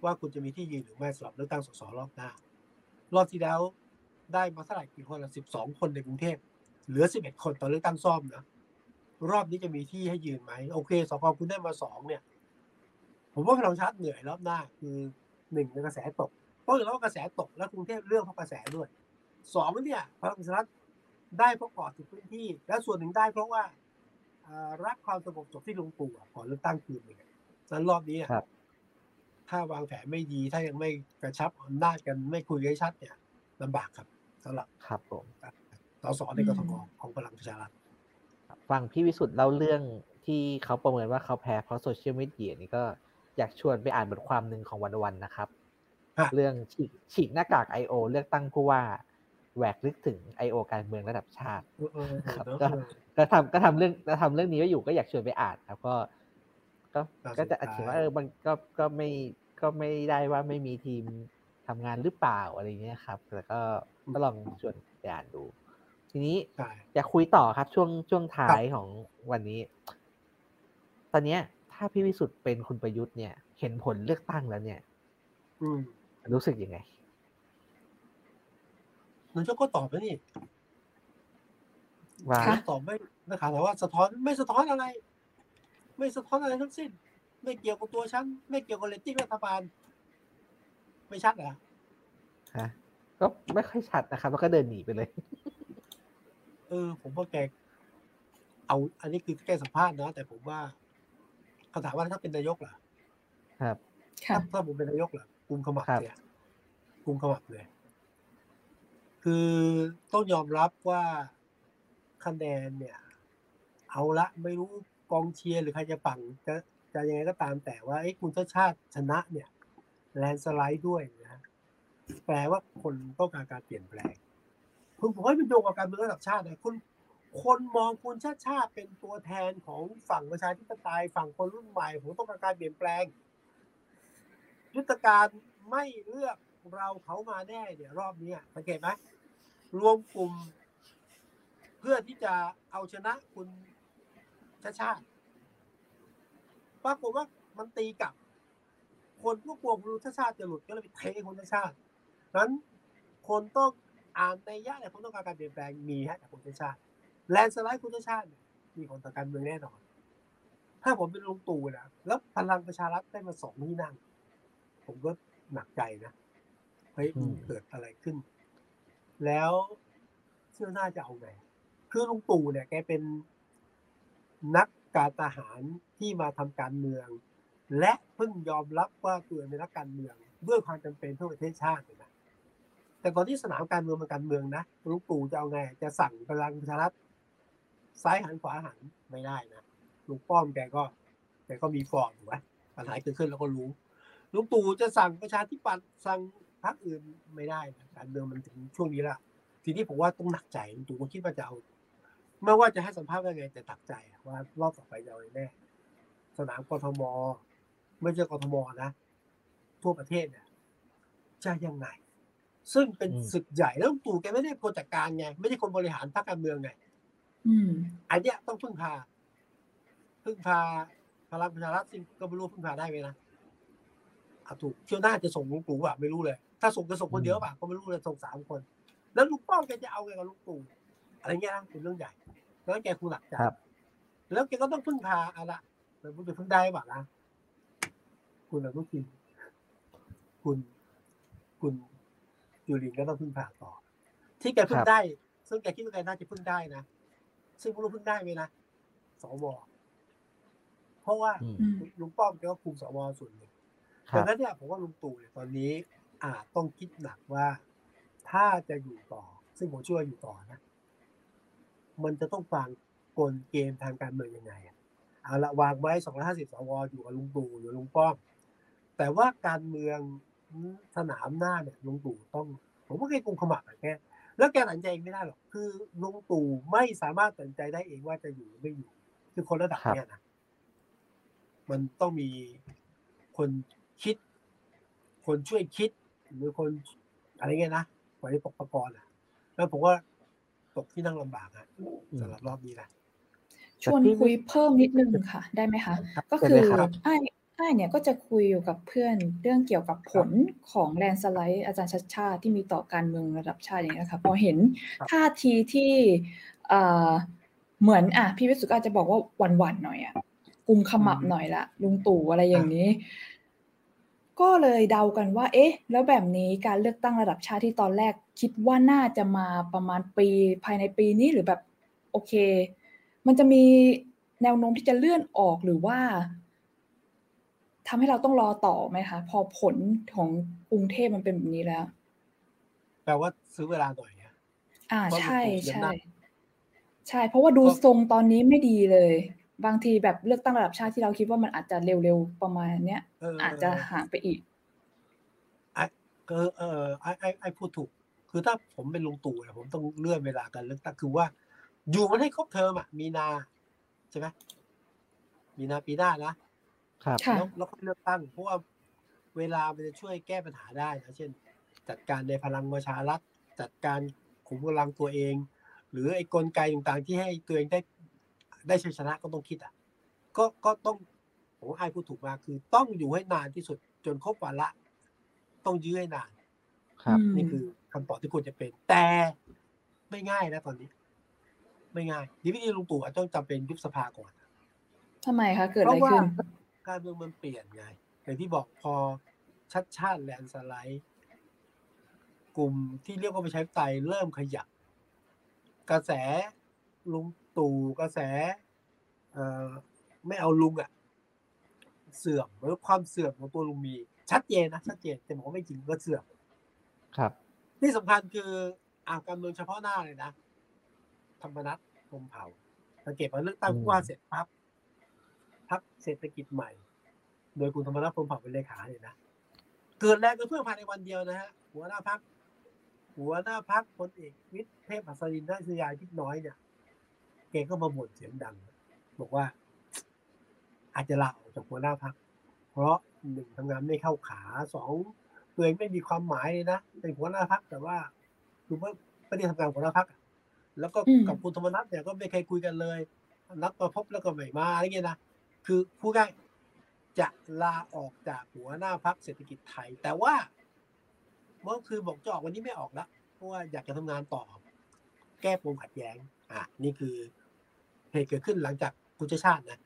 ว่าคุณจะมีที่ยืนหรือไม่สำหรับเลือกตั้งสสรอบหน้ารอบที่แล้วได้มาเท่าไหร่กี่คนละสิบสองคนในกรุงเทพเหลือสิบเอ็ดคนตอนเลือกตั้งซ่อมนะรอบนี้จะมีที่ให้ยืนไหมโอเคสกคุณได้มาสองเนี่ย ผมว่าพลังชาติเหนื่อยรอบหน้า คือหนึ่งกระแสตกเพราะแล้วกระแสตกแล้วกรุงเทพเรื่องเพราะกระแสด้วยสองเนี่ยพลังชาติได้เพราะก่อติดพื้นที่ และส่วนหนึ่งได้เพราะว่ารักความสงบจบที่ลุงปู่ก่อนเลือกตั้งคืนหนึ่งนั้นรอบนี้ ถ้าวางแผนไม่ดีถ้ายังไม่กระชับอำนาจกันไม่คุยกันชัดเนี่ยลำบากครับสำหรับครับผมสสในกทมของพลังประชารัฐฟังพี่วิสุทธ์เล่าเรื่องที่เขาประเมินว่าเขาแพ้เพราะโซเชียลมีเดียนี่ก็อยากชวนไปอ่านบทความหนึ่งของวันวันนะครับ เรื่องฉีกฉีกหน้ากากไอโอเลือกตั้งผู้ว่าแหวกลึกถึงไอโอการเมืองระดับชาติครับก็ก็ทำก็ทำเรื่องก็ทำเรื่องนี้ไว้อยู่ก็อยากชวนไปอ่านครับก็ ก็ก็จะอธิบายว่าเออมันก็ก็ไม่ ก็ไม่ได้ว่าไม่มีทีมทำงานหรือเปล่าอะไรเงี้ยครับแต่ก็ก็ลองชวนไปอ่านดู ทีนี้อยากคุยต่อครับช่วงช่วงท้ายของวันนี้ ตอนเนี้ย ถ้าพี่วิสุทธิ์เป็นคุณประยุทธ์เนี่ย เห็นผลเลือกตั้งแล้วเนี่ยอือรู้สึกยังไงนายกก็ตอบไปนี่ว่าตอบไม่นักข่าวถามว่าสะท้อนไม่สะท้อนอะไร ไม่สะท้อนอะไรทั้งสิ้น ไม่เกี่ยวกับตัวฉัน ไม่เกี่ยวกับเลตติ้งรัฐบาล ไม่ชัดเหรอฮะก็ไม่ค่อยชัดนะครับแล้วก็เดินหนีไปเลย เออ ผมว่าแกเอา อันนี้คือแกสัมภาษณ์นะแต่ผมว่าเขาถามว่าถ้าเป็นนายกเหรอครับถ้าถ้าผมเป็นนายกเหรอกุมขมับเนี่ยกุมขมับเลย คือต้องยอมรับว่าคะแนนเนี่ย เอาละไม่รู้กองเชียร์หรือใครจะปั่งจะ จะยังไงก็ตามแต่ว่าไอ้คุณชาติชาติชนะเนี่ยแลนสไลด์ด้วยนะแปลว่าคนต้องการการเปลี่ยนแปลง คุณผมว่าเป็นโยงกับการเมืองระดับชาตินะคุณคนมองคุณชาติชาติเป็นตัวแทนของฝั่งประชาธิปไตยฝั่งคนรุ่นใหม่ผมต้องการการเปลี่ยนแปลง ยุทธการไม่เลือกเราเขามาแน่เนี่ยรอบนี้สังเกตไหมรวมกลุ่ม เพื่อที่จะเอาชนะคุณชาชาติ ปรากฏว่ามันตีกลับ คนพวกกลัวคุณชาชาติจะหลุดก็เลยไปเทคุณชาชาตินั้นคนต้องอ่านในยะเนี่ยคนต้องการการเปลี่ยนแปลงมีฮะจากคุณชาชาติแลนสไลด์คุณชาชาติมีผลต่อการเมืองแน่นอน ถ้าผมเป็นลุงตู่นะแล้วพลังประชารัฐได้มาสองที่นั่ง ผมก็หนักใจนะเฮ้ยเกิดอะไรขึ้น แล้วเชื่อหน้าจะเอาไงคือลุงตู่เนี่ยแกเป็นนัก การทหารที่มาทำการเมือง และเพิ่งยอมรับว่าตัวเองเป็นนักการเมืองด้วยความจำเป็นเพื่อประเทศชาตินะแต่ก่อนที่สนามการเมืองมันการเมืองนะลุงตู่จะเอาไงจะสั่งพลังประชารัฐซ้ายหันขวาหันไม่ได้นะลุงป้อมแกก็แกก็มีฟอร์มถูกไหมปัญหาเกิดขึ้นแล้วก็รู้ลุงตู่จะสั่งประชาธิปัตย์สั่งพรรคอื่นไม่ได้นะการเมืองมันถึงช่วงนี้ละทีนี้ผมว่าต้องหนักใจลุงตู่ก็คิดว่าจะเอา ไม่ว่าจะให้สัมภาษณ์ว่าไงแต่ตักใจว่ารอบต่อไปจะเอาแน่สนามกทมไม่ใช่กทมนะ ทั่วประเทศเนี่ยจะยังไง ซึ่งเป็นศึกใหญ่แล้วตู่แกไม่ได้คนจัดการไง ไม่ใช่คนบริหารพรรคการเมืองไงอันเนี้ยต้องพึ่งพา พึ่งพาพลังประชารัฐซึ่งก็ไม่รู้พึ่งพาได้ไหมนะอาถูกเที่ยวหน้าจะส่งลุงตู่อะไม่รู้เลย ถ้าส่งจะส่งคนเดียวป่ะก็ไม่รู้เลยส่งสามคน แล้วลุงป้อมแกจะเอาไงกับลุงตู่ อะไรเงี้ยนะเป็นเรื่องใหญ่ แล้วแกคุณหลักใจแล้วแกก็ต้องพึ่งพาอะไรแต่คุณจะพึ่งได้ป่ะนะคุณอนุทินคุณคุณยูรินก็ต้องพึ่งพาต่อ ที่แกพึ่งได้ ซึ่งแกคิดว่าแกน่าจะพึ่งได้นะ ซึ่งไม่รู้พึ่งได้ไหมนะสวเพราะว่าลุงป้อมแกก็คุมสวส่วนหนึ่งดังนั้นเนี่ยผมว่าลุงตู่เนี่ยตอนนี้อาจต้องคิดหนักว่าถ้าจะอยู่ต่อ ซึ่งผมช่วยอยู่ต่อนะ มันจะต้องฟังกลเกมทางการเมืองยังไงอะเอาละวางไว้สองร้อยห้าสิบสวอยู่กับลุงตู่อยู่ลุงป้อมแต่ว่าการเมืองสนามหน้าเนี่ยลุงตู่ต้อง ผมว่าแกกุมขมับอะแกแล้วแกตัดใจเองไม่ได้หรอกคือลุงตู่ไม่สามารถตัดใจได้เองว่าจะอยู่หรือไม่อยู่ คือคนระดับเนี้ยนะมันต้องมีคนคิด คนช่วยคิด หรือคนอะไรเงี้ยนะไว้ตกประกรณ์อะ แล้วผมว่า ตกที่นั่งลำบากอะสำหรับรอบนี้นะชวนคุยเพิ่มนิดนึงค่ะ ได้ไหมคะ ก็คือไอ้ไอ้เนี่ยก็จะคุยอยู่กับเพื่อนเรื่องเกี่ยวกับผลของแลนสไลด์อาจารย์ชัดชาติที่มีต่อการเมืองระดับชาติอย่างนี้นะคะพอเห็นท่าทีที่เหมือนอะพี่วิสุทธ์อาจจะบอกว่าหวั่นๆหน่อยอะกุมขมับหน่อยละลุงตู่อะไรอย่างนี้ ก็เลยเดากันว่า เอ๊ะ แล้วแบบนี้การเลือกตั้งระดับชาติที่ตอนแรก คิดว่าน่าจะมาประมาณปีภายในปีนี้หรือแบบโอเค มันจะมีแนวโน้มที่จะเลื่อนออกหรือว่าทำให้เราต้องรอต่อไหมคะ พอผลของกรุงเทพมันเป็นแบบนี้แล้ว แปลว่าซื้อเวลาหน่อยอ่าใช่ใช่ใช่ เพราะว่าดูทรงตอนนี้ไม่ดีเลย บางทีแบบเลือกตั้งระดับชาติที่เราคิดว่ามันอาจจะเร็วๆประมาณเนี้ยอาจจะห่างไปอีกไอ้ก็เออไอ้ไอ้ไอ้พูดถูก คือถ้าผมเป็นลุงตู่ผมต้องเลื่อนเวลาการเลือกตั้งคือว่า อยู่มันให้ครบเทอมอะ มีนาใช่ไหมมีนาปีหน้านะครับแล้วแล้วก็เลือกตั้งเพราะว่าเวลามันจะช่วยแก้ปัญหาได้นะเช่น จัดการในพลังประชารัฐจัดการขุมกำลังตัวเอง หรือไอ้กลไกต่างๆ ที่ให้ตัวเองได้ ได้ชัยชนะก็ต้องคิดอะก็ก็ต้องผมไอ้พูดถูกมาคือต้องอยู่ให้นานที่สุดจนครบวาระต้องยื้อให้นาน ครับ นี่คือคำตอบที่ควรจะเป็น แต่ไม่ง่ายนะตอนนี้ ไม่ง่ายดีวิธีลุงตู่อาจต้องจำเป็นยุบสภาก่อนทำไมคะเกิดอะไรขึ้นการเมืองมันเปลี่ยนไงอย่างที่บอกพอชัดชาติแลนสไลด์กลุ่มที่เรียกว่าประชาธิปไตยเริ่มขยับ กระแสลุง ตู่กระแสเอ่อไม่เอาลุงอะ เสื่อมหรือความเสื่อมของตัวลุงมี ชัดเจนนะชัดเจนแต่บอกไม่จริงก็เสื่อมครับ ที่สำคัญคืออาการเมืองเฉพาะหน้าเลยนะธรรมนัฐพรมเผ่าสังเกตว่าเลือกตั้งผู้ว่าเสร็จปั๊บพักเศรษฐกิจใหม่ โดยคุณธรรมนัฐพรมเผ่าเป็นเลขาเนี่ยนะเกิดแรงกระเพื่อมภายในวันเดียวนะฮะหัวหน้าพักหัวหน้าพักพลเอกวิทย์เทพอัศรินได้สยายพิษน้อยเนี่ย แกก็มาบ่นเสียงดัง บอกว่า อาจจะลาออกจากหัวหน้าพัก เพราะหนึ่งทำงานไม่เข้าขาสองตัวเองไม่มีความหมายเลยนะเป็นหัวหน้าพักแต่ว่าคือว่าไม่ได้ทำงานหัวหน้าพักแล้วก็กับคุณธรรมนัฐเนี่ยก็ไม่เคยคุยกันเลย นัดมาพบแล้วก็ไม่มาอะไรเงี้ยนะคือผู้ง่ายจะลาออกจากหัวหน้าพักเศรษฐกิจไทย แต่ว่าเมื่อคือบอกจะออกวันนี้ไม่ออกแล้วเพราะว่าอยากจะทำงานต่อ แก้ปมขัดแย้ง อะ นี่คือ เหตุเกิดขึ้นหลังจากคุณชาชาตินะ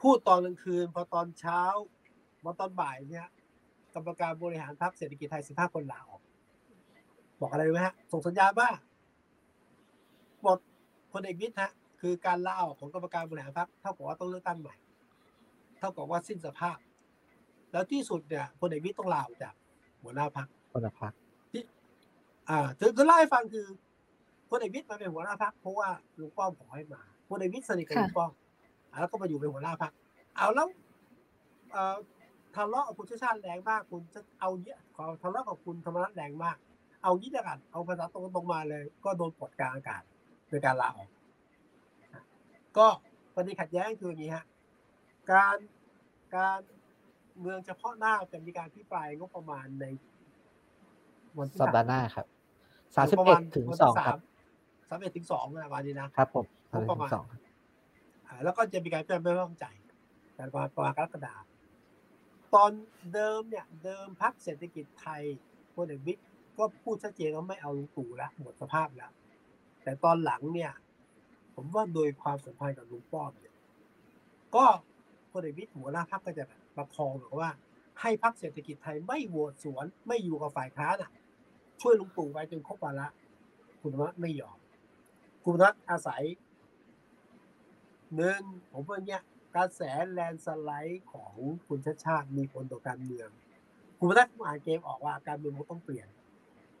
พูดตอนกลางคืน พอตอนเช้าพอตอนบ่ายเนี่ยกรรมการบริหารพรรคเศรษฐกิจไทยสิบห้าคนลาออกบอกอะไรไหมฮะ ส่งสัญญาณว่าหมดพลเอกวิทย์ฮะ คือการลาออกของกรรมการบริหารพรรคเท่ากับว่าต้องเลือกตั้งใหม่ เท่ากับว่าสิ้นสภาพ แล้วที่สุดเนี่ยพลเอกวิทย์ต้องลาออกจากหัวหน้าพรรคหัวหน้าพรรคที่ อ่าจะจะเล่าให้ฟังคือพ ลเอกวิทย์มาเป็นหัวหน้าพรรคเพราะว่าลุงป้อมขอให้มาพลเอกวิทย์สนิทกับลุงป้อมแล้วก็มาอยู่เป็นหัวหน้าพรรคเอาแล้วเอ่อทะเลาะกับคุณชาชาติแรงมากคุณจะเอาเนี้ยขอทะเลาะกับคุณธรรมนัฐแรงมาก เอางี้เดียวกันเอาภาษาตรงๆมาเลย ก็โดนปลดกลางอากาศโดยการลาออกก็ประเด็นขัดแย้งคืออย่างนี้ฮะการการเมืองเฉพาะหน้าจะมีการพิปรายงบประมาณในวันสัปดาห์หน้าครับสามสิบเอ็ดถึงสองครับสามเอ็ดถึงสองนะวันนี้นะครับผมงบประมาณแล้วก็จะมีการเปลี่ยนไม่ต้องใจแต่ประมาณประมาณกรกฎาตอนเดิมเนี่ยเดิมพักเศรษฐกิจไทยพลเอกบิ๊กก็พูดชัดเจนว่าไม่เอาลุงตู่แล้วหมดสภาพแล้ว แต่ตอนหลังเนี่ย ผมว่าโดยความสัมพันธ์กับลุงป้อมเนี่ยก็พลเอกวิทย์หัวหน้าพักก็จะประคองหรือว่า ให้พักเศรษฐกิจไทยไม่โหวตสวน ไม่อยู่กับฝ่ายค้านอะ ช่วยลุงตู่ไปจนครบวาระคุณธรรมไม่ยอม คุณรัฐอาศัยหนึ่งผมว่าเนี้ยกระแสแลนสไลด์ของคุณชาติชาติมีผลต่อการเมืองคุณรัฐอ่านเกมออกว่าการเมืองมันต้องเปลี่ยน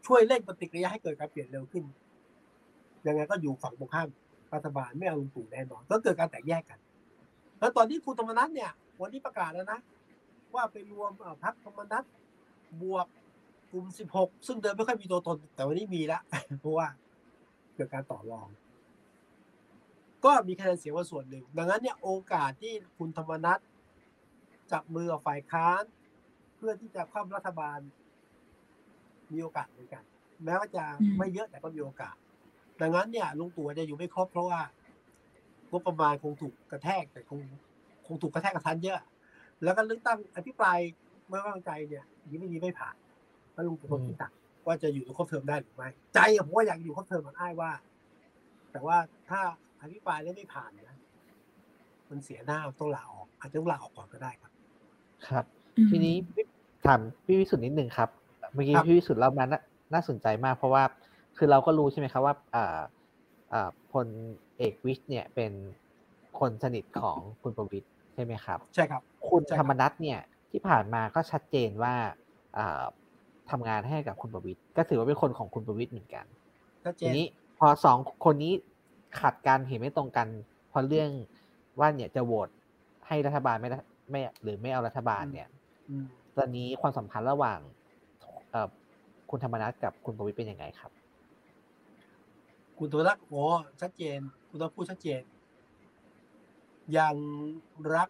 ช่วยเล่นปฏิกิริยาให้เกิดการเปลี่ยนเร็วขึ้นยังไงก็อยู่ฝั่งตรงข้ามรัฐบาลไม่เอาลุงตู่แน่นอนก็เกิดการแตกแยกกันแล้วตอนที่คุณธรรมนัฐเนี่ย วันนี้ประกาศแล้วนะ ว่าไปรวมพรรคธรรมนัฐบวกกลุ่ม 16 ซึ่งเดิมไม่ค่อยมีตัวตน แต่วันนี้มีละเพราะว่า เกิดการต่อรอง ก็มีคะแนนเสียงว่าส่วนหนึ่ง ดังนั้นเนี่ยโอกาสที่คุณธรรมนัฐจับมือกับฝ่ายค้าน เพื่อที่จะคว่ำรัฐบาล มีโอกาสเหมือนกัน แม้ว่าจะไม่เยอะแต่ก็มีโอกาส ดังนั้นเนี่ยลุงตู่จะอยู่ไม่ครบเพราะว่างบประมาณคงถูกกระแทกแต่คงคงถูกกระแทกกระทันเยอะ แล้วก็เลือกตั้งอภิปรายไม่ว้วางใจเนี่ยยิ่ไม่ดีไม่ผ่านเพราะลุงตู่คนที่ตัด ว่าจะอยู่ครบเทอมได้หรือไม่ใจผมว่าอยากอยู่ครบเทอมเหมือนอ้ายว่า แต่ว่าถ้าอภิปรายแล้วไม่ผ่านนะมันเสียหน้าต้องลาออก อาจจะต้องลาออกก่อนก็ได้ครับ ครับ ทีนี้ถามพี่วิสุทธ์นิดหนึ่งครับ เมื่อกี้พี่วิสุทธ์เล่ามาน่าสนใจมาก เพราะว่าคือเราก็รู้ใช่ไหมครับว่าอ่าอ่าพลเอกวิชเนี่ยเป็นคนสนิทของคุณประวิตยใช่ไหมครับ ใช่ครับ คุณธรรมนัฐเนี่ยที่ผ่านมาก็ชัดเจนว่า อ่าทำงานให้กับคุณประวิตยก็ถือว่าเป็นคนของคุณประวิตยเหมือนกันทีนี้พอสองคนนี้ขัดกันเห็นไม่ตรงกันเพราะเรื่องว่าเนี่ยจะโหวตให้รัฐบาลไม่ไม่หรือไม่เอารัฐบาลเนี่ยตอนนี้ความสัมพันธ์ระหว่างคุณธรรมนัฐกับคุณประวิตยเป็นยังไงครับ คุณธรรมนัฐโอ้ชัดเจน คุณต้องพูดชัดเจน ยังรัก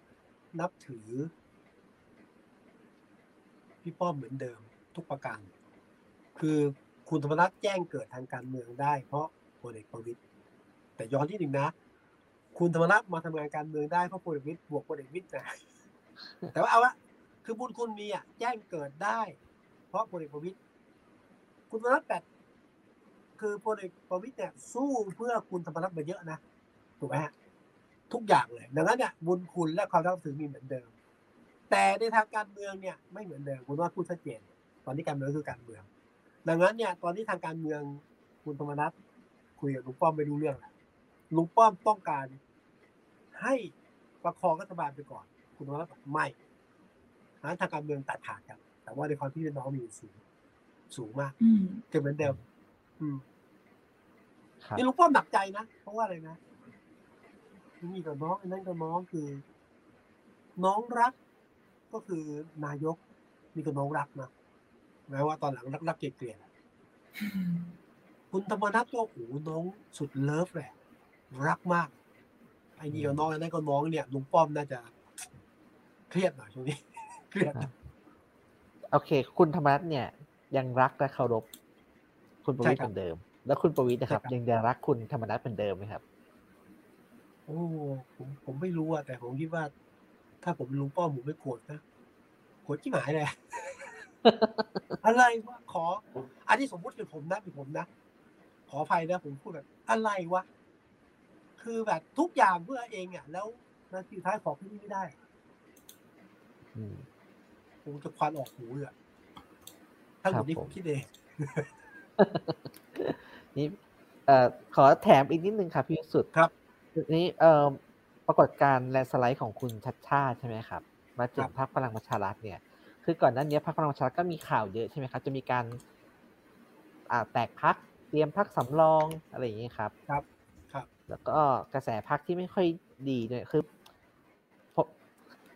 นับถือ พี่ป้อมเหมือนเดิม ทุกประการ คือคุณธรรมนัฐแจ้งเกิดทางการเมืองได้ เพราะพลเอกประวิตยแต่ย้อนที่หนึ่งนะ คุณธรรมนัฐมาทำงานการเมืองได้เพราะพลเอกประวิตยบวกพลเอกประวิตยนะแต่ว่าเอาละคือบุญคุณมีอะแจ้งเกิดได้ เพราะพลเอกประวิตยคุณธรรมนัฐแปดคือพลเอกประวิตยเนี่ยสู้เพื่อคุณธรรมนัฐมาเยอะนะถูกไหมฮะทุกอย่างเลยดังนั้นเนี่ยบุญคุณและความรับถือมีเหมือนเดิม แต่ในทางการเมืองเนี่ยไม่เหมือนเดิมคุณว่าพูดชัดเจน ตอนนี้การเมืองคือการเมือง ดังนั้นเนี่ย ตอนนี้ทางการเมืองคุณธรรมนัฐคุยกับลุงป้อมไม่รู้เรื่องลุงป้อมต้องการให้ประคองรัฐบาลไปก่อน คุณธรรมนัฐบอกไม่นั้นทางการเมืองตัดขาดกันแต่ว่าในความที่เป็นน้องมีสูงสูงมากจะเหมือนเดิมอืมนี่ลุงป้อมหนักใจนะเพราะว่าอะไรนะนี่กับน้องอันนั้นกับน้องคือ น้องรัก ก็คือนายกนี่ก็น้องรักนะ แม้ว่าตอนหลังรักรักเกลียดคุณธรรมนัฐก็โอ้น้องสุดเลิฟแหละรักมากไอ้นี่กับน้องอันนั้นก็น้องเนี่ยลุงป้อมน่าจะเครียดหน่อยช่วงนี้เครียดโอเค คุณธรรมนัฐเนี่ย ยังรักและเคารพคุณประวิตรเหมือนเดิม แล้วคุณประวิตรนะครับ ยังจะรักคุณธรรมนัฐเหมือนเดิมไหมครับ โอ้ผมผมไม่รู้อะแต่ผมคิดว่า ถ้าผมเป็นลุงป้อมผมไม่โกรธนะโกรธที่หมายเลย อะไรวะขอ อันนี้สมมติเป็นผมนะเป็นผมนะ ขออภัยนะผมพูดแบบอะไรวะ คือแบบทุกอย่างเพื่อเองอะ แล้วนาทีท้ายขอพี่นี่ไม่ได้ผมจะควันออกหูเลยถ้าหมดนี้ผมคิดเองนี่เอ่อขอแถมอีกนิดนึงครับพี่สุดครับนี้เอ่อปรากฏการแลนสไลด์ของคุณชัดชาติใช่ไหมครับ มาถึงพรรคพลังประชารัฐเนี่ย คือก่อนหน้านี้พรรคพลังประชารัฐก็มีข่าวเยอะใช่ไหมครับ จะมีการอ่าแตกพักเตรียมพักสำรองอะไรอย่างนี้ครับ ครับ ครับ แล้วก็กระแสพักที่ไม่ค่อยดีเนี่ยคือ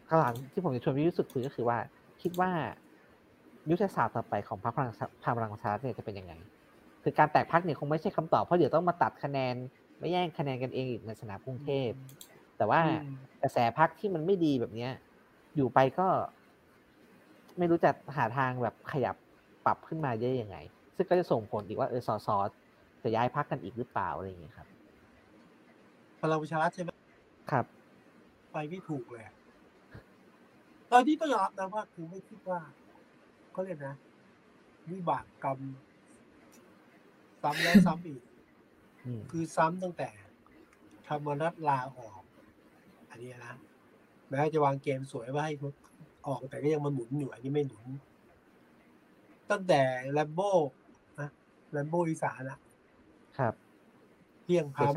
คำถามที่ผมจะชวนพี่ยุสุดคุยก็คือว่า คิดว่ายุทธศาสตร์ต่อไปของพรรคพลังพลังประชารัฐเนี่ยจะเป็นยังไง คือการแตกพักเนี่ยคงไม่ใช่คำตอบเพราะเดี๋ยวต้องมาตัดคะแนน ไม่แย่งคะแนนกันเองอีกในสนามกรุงเทพแต่ว่ากระแสพักที่มันไม่ดีแบบเนี้ย อยู่ไปก็ ไม่รู้จะหาทางแบบขยับปรับขึ้นมาได้ยังไง ซึ่งก็จะส่งผลอีกว่าเออสอสอจะย้ายพักกันอีกหรือเปล่าอะไรอย่างเงี้ยครับพลังประชารัฐใช่ไหมครับ ไปไม่ถูกเลยตอนนี้ต้องยอมนะว่าคือไม่คิดว่าเขาเรียกนะวิบากกรรมซ้ำแล้วซ้ำอีกคือซ้ำตั้งแต่ธรรมนัตลาออก อันนี้นะแม้จะวางเกมสวยว่าให้ ออกแต่ก็ยังมาหนุนอยู่อันนี้ไม่หนุน ตั้งแต่แลมโบ้นะแลมโบ้อีสานอะครับเพียงพาม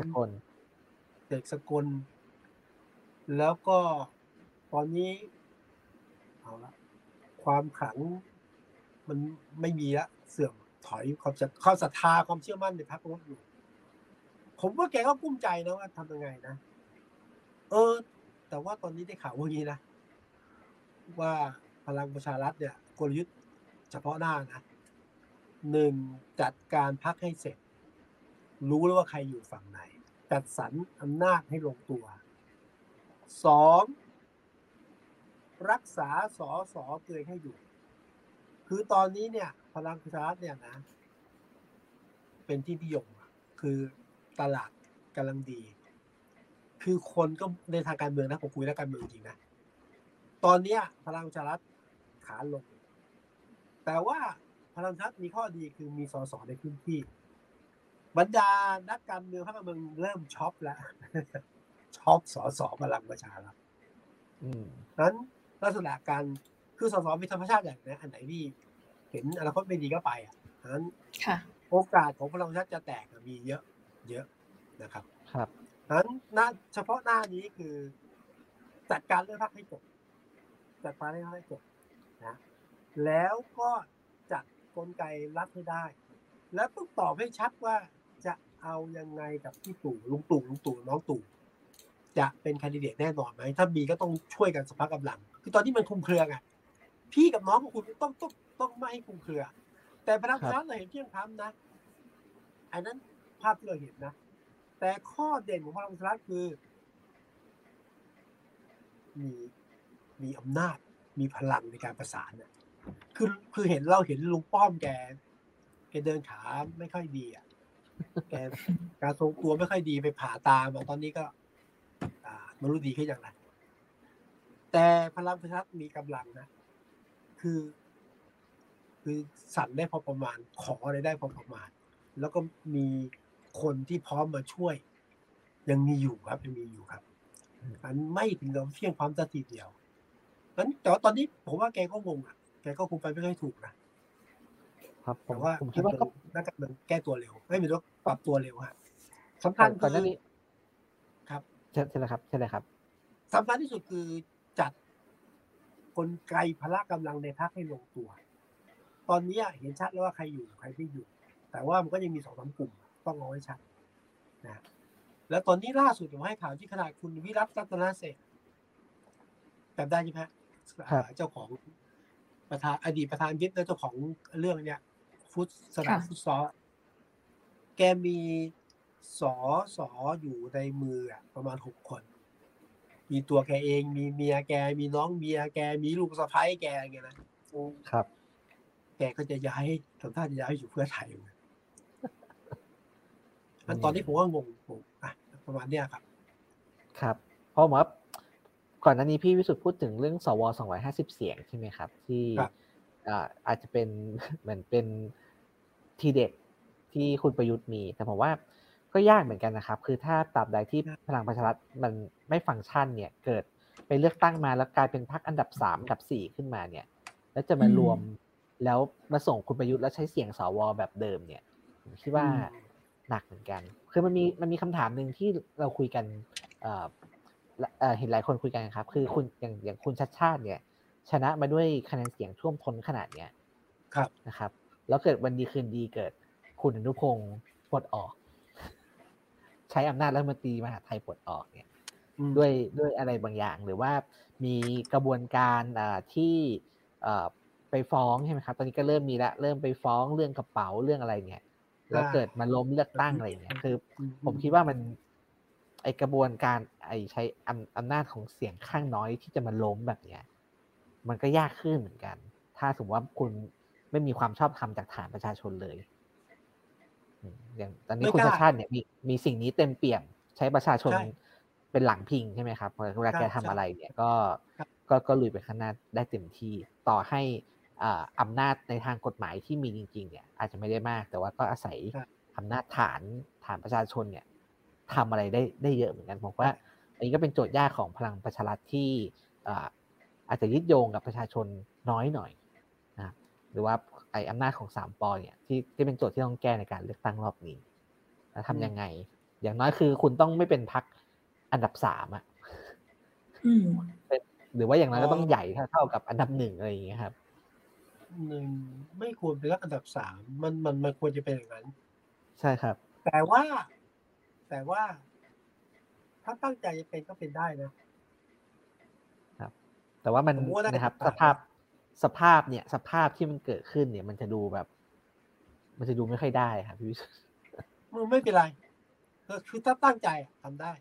เด็กสกล แล้วก็ตอนนี้ เอาละความขังมันไม่มีละเสื่อมถอยความความศรัทธาความเชื่อมั่นในพรรคลดอยู่ผมว่าแกก็กุ้มใจนะว่าทำยังไงนะเออ แต่ว่าตอนนี้ได้ข่าวว่างี้นะ ว่าพลังประชารัฐเนี่ยกลยุทธ์เฉพาะหน้านะหนึ่งจัดการพักให้เสร็จ รู้แล้วว่าใครอยู่ฝั่งไหน จัดสรรอำนาจให้ลงตัวสองรักษาสอสอเกยให้อยู่ คือตอนนี้เนี่ย พลังประชารัฐเนี่ยนะ เป็นที่นิยมคือตลาดกำลังดี คือคนก็ในทางการเมืองนะผมคุยแล้วการเมืองจริงนะ ตอนเนี้ย พลังประชารัฐขาลง แต่ว่าพลังประชารัฐมีข้อดีคือมีสสในพื้นที่ บรรดานักการเมืองพรรคการเมืองเริ่มช็อปแล้วช็อปสสพลังประชารัฐอืมนั้นลักษณะการคือสสเป็นธรรมชาติอย่างนะอันไหนที่เห็นอนาคตไม่ดีก็ไปอะนั้นค่ะโอกาสของพลังประชารัฐจะแตกอะมีเยอะเยอะนะครับ ครับนั้นหน้าเฉพาะหน้านี้คือจัดการเลือกพักให้จบ จัดการเลือกพักให้จบนะแล้วก็จัดกลไกรัฐให้ได้ แล้วต้องตอบให้ชัดว่าจะเอายังไงกับพี่ตู่ลุงตู่ลุงตู่น้องตู่จะเป็นคนดิเดตแน่นอนไหมถ้ามีก็ต้องช่วยกันสภากำลัง คือตอนนี้มันคุมเครือไงพี่กับน้องของคุณต้องต้องต้องไม่ให้คุมเครือ แต่พลังประชารัฐเราเห็นเที่ยงธรรมนะอันนั้นภาพที่เราเห็นนะ แต่ข้อเด่นของพลังประชารัฐคือ มี มีอำนาจ มีพลังในการประสานน่ะคือคือเห็นเราเห็นลุงป้อมแกแกเดินขาไม่ค่อยดีอะแกการทรงตัวไม่ค่อยดีไปผ่าตามาตอนนี้ก็อ่ามันรู้ดีขึ้นอย่างไรแต่พลังประชารัฐมีกำลังนะ คือ คือสั่นได้พอประมาณ ขออะไรได้พอประมาณ แล้วก็มีคนที่พร้อมมาช่วย ยังมีอยู่ครับยังมีอยู่ครับมันไม่ถึงกับเพียงความสักทีเดียว นั้นแต่ว่าตอนนี้ผมว่าแกก็งงอะแกก็คงไปไม่ค่อยถูกนะครับผแต่มว่าผมคิดว่าก็น่าจะมันแก้ตัวเร็ว ไม่มีว่าปรับตัวเร็วฮะสำคัญก่อนหน้าคือนี้ ครับใช่ใช่เลยครับใช่เลยครับสำคัญที่สุดคือจัดกลไกพละกำลังในพักให้ลงตัว ตอนนี้เห็นชัดแล้วว่าใครอยู่ใครไม่อยู่ แต่ว่ามันก็ยังมีสองสามกลุ่ม ต้องเอาไว้ชัดนะแล้วตอนนี้ล่าสุดผมให้ข่าวที่ขนาดคุณวิรัตรัตนเศรษฐ์จำได้ใช่ไหม ฮะครับเจ้าของประธานอดีตประธานยึดและเจ้าของเรื่องเนี้ยฟุตสนามค่ะฟุตซอลแกมีสอสออยู่ในมืออะประมาณหกคน มีตัวแกเอง มีเมียแก มีน้องเมียแก มีลูกสะใภ้แกอย่างเงี้ยนะ ครับ แกก็จะย้ายทำท่าจะย้ายอยู่เพื่อไทยเหมือนกันอันตอนนี้ผมก็งงผมอะประมาณเนี้ยครับ ครับเพราะผมว่า ก่อนหน้านี้พี่วิสุทธ์พูดถึงเรื่องสว250เสียงใช่ไหมครับ ที่ครับอ่าอาจจะเป็นเหมือนเป็นทีเด็ดที่คุณประยุทธ์มี แต่ผมว่าก็ยากเหมือนกันนะครับ คือถ้าตราบใดที่พลังประชารัฐมันไม่ฟังก์ชันเนี่ย เกิดไปเลือกตั้งมาแล้วกลายเป็นพรรคอันดับสามอันดับสี่ขึ้นมาเนี่ย แล้วจะมารวมแล้วมาส่งคุณประยุทธ์แล้วใช้เสียงสวแบบเดิมเนี่ยผมคิดว่าอืมหนักเหมือนกัน คือมันมีมันมีคำถามหนึ่งที่เราคุยกัน เอ่อและเอ่อเห็นหลายคนคุยกันครับ คือคุณอย่างอย่างคุณชัดชาติเนี่ย ชนะมาด้วยคะแนนเสียงท่วมท้นขนาดเนี้ยครับนะครับ แล้วเกิดวันดีคืนดีเกิด คุณอนุพงศ์ปลดออก ใช้อำนาจรัฐมนตรีมหาดไทยปลดออกเนี่ยอืมด้วยด้วยอะไรบางอย่าง หรือว่ามีกระบวนการอ่าที่เอ่อไปฟ้องใช่ไหมครับ ตอนนี้ก็เริ่มมีละ เริ่มไปฟ้องเรื่องกระเป๋าเรื่องอะไรเนี่ย แล้วเกิดมาล้มเลือกตั้งอะไรอย่างเงี้ยคือ ผมคิดว่ามัน ไอกระบวนการไอใช้อำอำนาจของเสียงข้างน้อยที่จะมาล้มแบบเนี้ยมันก็ยากขึ้นเหมือนกัน ถ้าสมมติว่าคุณไม่มีความชอบธรรมจากฐานประชาชนเลยอืมอย่างตอนนี้ไม่คุณกล้าชาติชาติเนี่ยมีมีสิ่งนี้เต็มเปี่ยมใช้ประชาชนใช่เป็นหลังพิงใช่ไหมครับเวลาใช่แกทำใช่อะไรเนี่ยก็ครับก็ก็ลุยไปข้างหน้าได้เต็มที่ต่อให้อ่าอำนาจในทางกฎหมายที่มีจริง ๆ เนี่ย อาจจะไม่ได้มาก แต่ว่าก็อาศัยครับอำนาจฐานฐานประชาชนเนี่ย ทำอะไรได้ได้เยอะเหมือนกันผมว่า อันนี้ก็เป็นโจทย์ยากของพลังประชารัฐที่อ่าอาจจะยึดโยงกับประชาชนน้อยหน่อยนะครับหรือว่าไอ้อำนาจของสามปอเนี่ยที่ที่เป็นโจทย์ที่ต้องแก้ในการเลือกตั้งรอบนี้แล้วทำยังไง อย่างน้อยคือคุณต้องไม่เป็นพักอันดับสามอะอืมหรือว่าอย่างน้อยก็ต้องอ๋อใหญ่เท่าเท่ากับอันดับหนึ่งอะไรอย่างเงี้ยครับหนึ่งไม่ควรเป็นรักอันดับสามมันมันมันควรจะเป็นอย่างนั้น ใช่ครับ แต่ว่า แแต่ว่า ถ้าตั้งใจจะเป็นก็เป็นได้นะครับ แต่ว่ามันผมว่าได้นะครับโอกาสสภาพสภาพเนี่ย สภาพที่มันเกิดขึ้นเนี่ย มันจะดูแบบ มันจะดูไม่ค่อยได้ครับพี่วิสุทธิ์มันไม่เป็นไรก็คือถ้าตั้งใจอะทำได้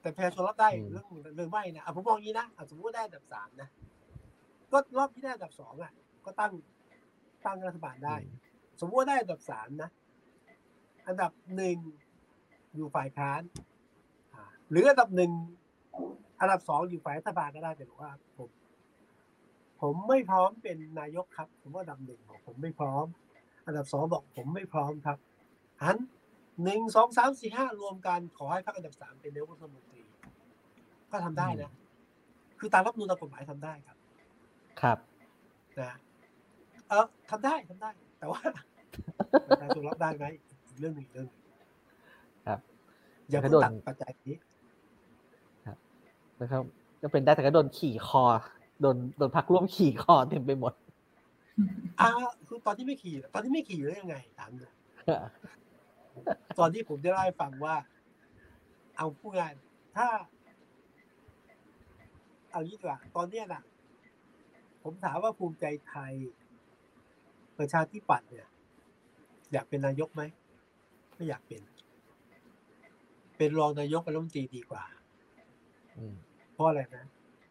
แต่ประชาชนรับได้เรื่องเรื่องไม่นะอะผมมองอย่างนี้นะอะสมมติว่าได้อันดับสามนะก็รอบที่ได้อันดับสองอะ ก็ตั้งตั้งรัฐบาลได้ สมมติว่าได้อันดับสามนะ อันดับหนึ่ง อยู่ฝ่ายค้านอ่าหรืออันดับหนึ่งอันดับสองอยู่ฝ่ายรัฐบาลก็ได้แต่บอกว่าผมผมไม่พร้อมเป็นนายกครับ ผมว่าอันดับหนึ่งบอกผมไม่พร้อม อันดับสองบอกผมไม่พร้อมครับหันหนึ่งสองสามสี่ห้ารวมกันขอให้พรรคอันดับสามเป็นนายกรัฐมนตรี ก็ทำได้นะ คือตามรัฐธรรมนูลตามกฎหมายทำได้ครับ ครับนะเออทำได้ทำได้ แต่ว่าประชาชนรับได้ไหมอีกเรื่องหนึ่งอีกเรื่องหนึ่งครับ อย่าก็เพิ่งโดนตัดปัจจัยนี้นะครับก็เป็นได้แต่ก็โดนขี่คอโดนโดนพักร่วมขี่คอเต็มไปหมดอ่าคือตอนที่ไม่ขี่ ตอนที่ไม่ขี่แล้วยังไงถามหน่อยตอนที่ผมจะเล่าให้ฟังว่า เอาผู้งานถ้า เอางี้ดีกว่าตอนเนี้ยนะผมถามว่าภูมิใจไทย ประชาธิปัตย์เนี่ย อยากเป็นนายกไหมไม่อยากเป็น เป็นรองนายกเป็นรัฐมนตรีดีกว่าอืมเพราะอะไรนะ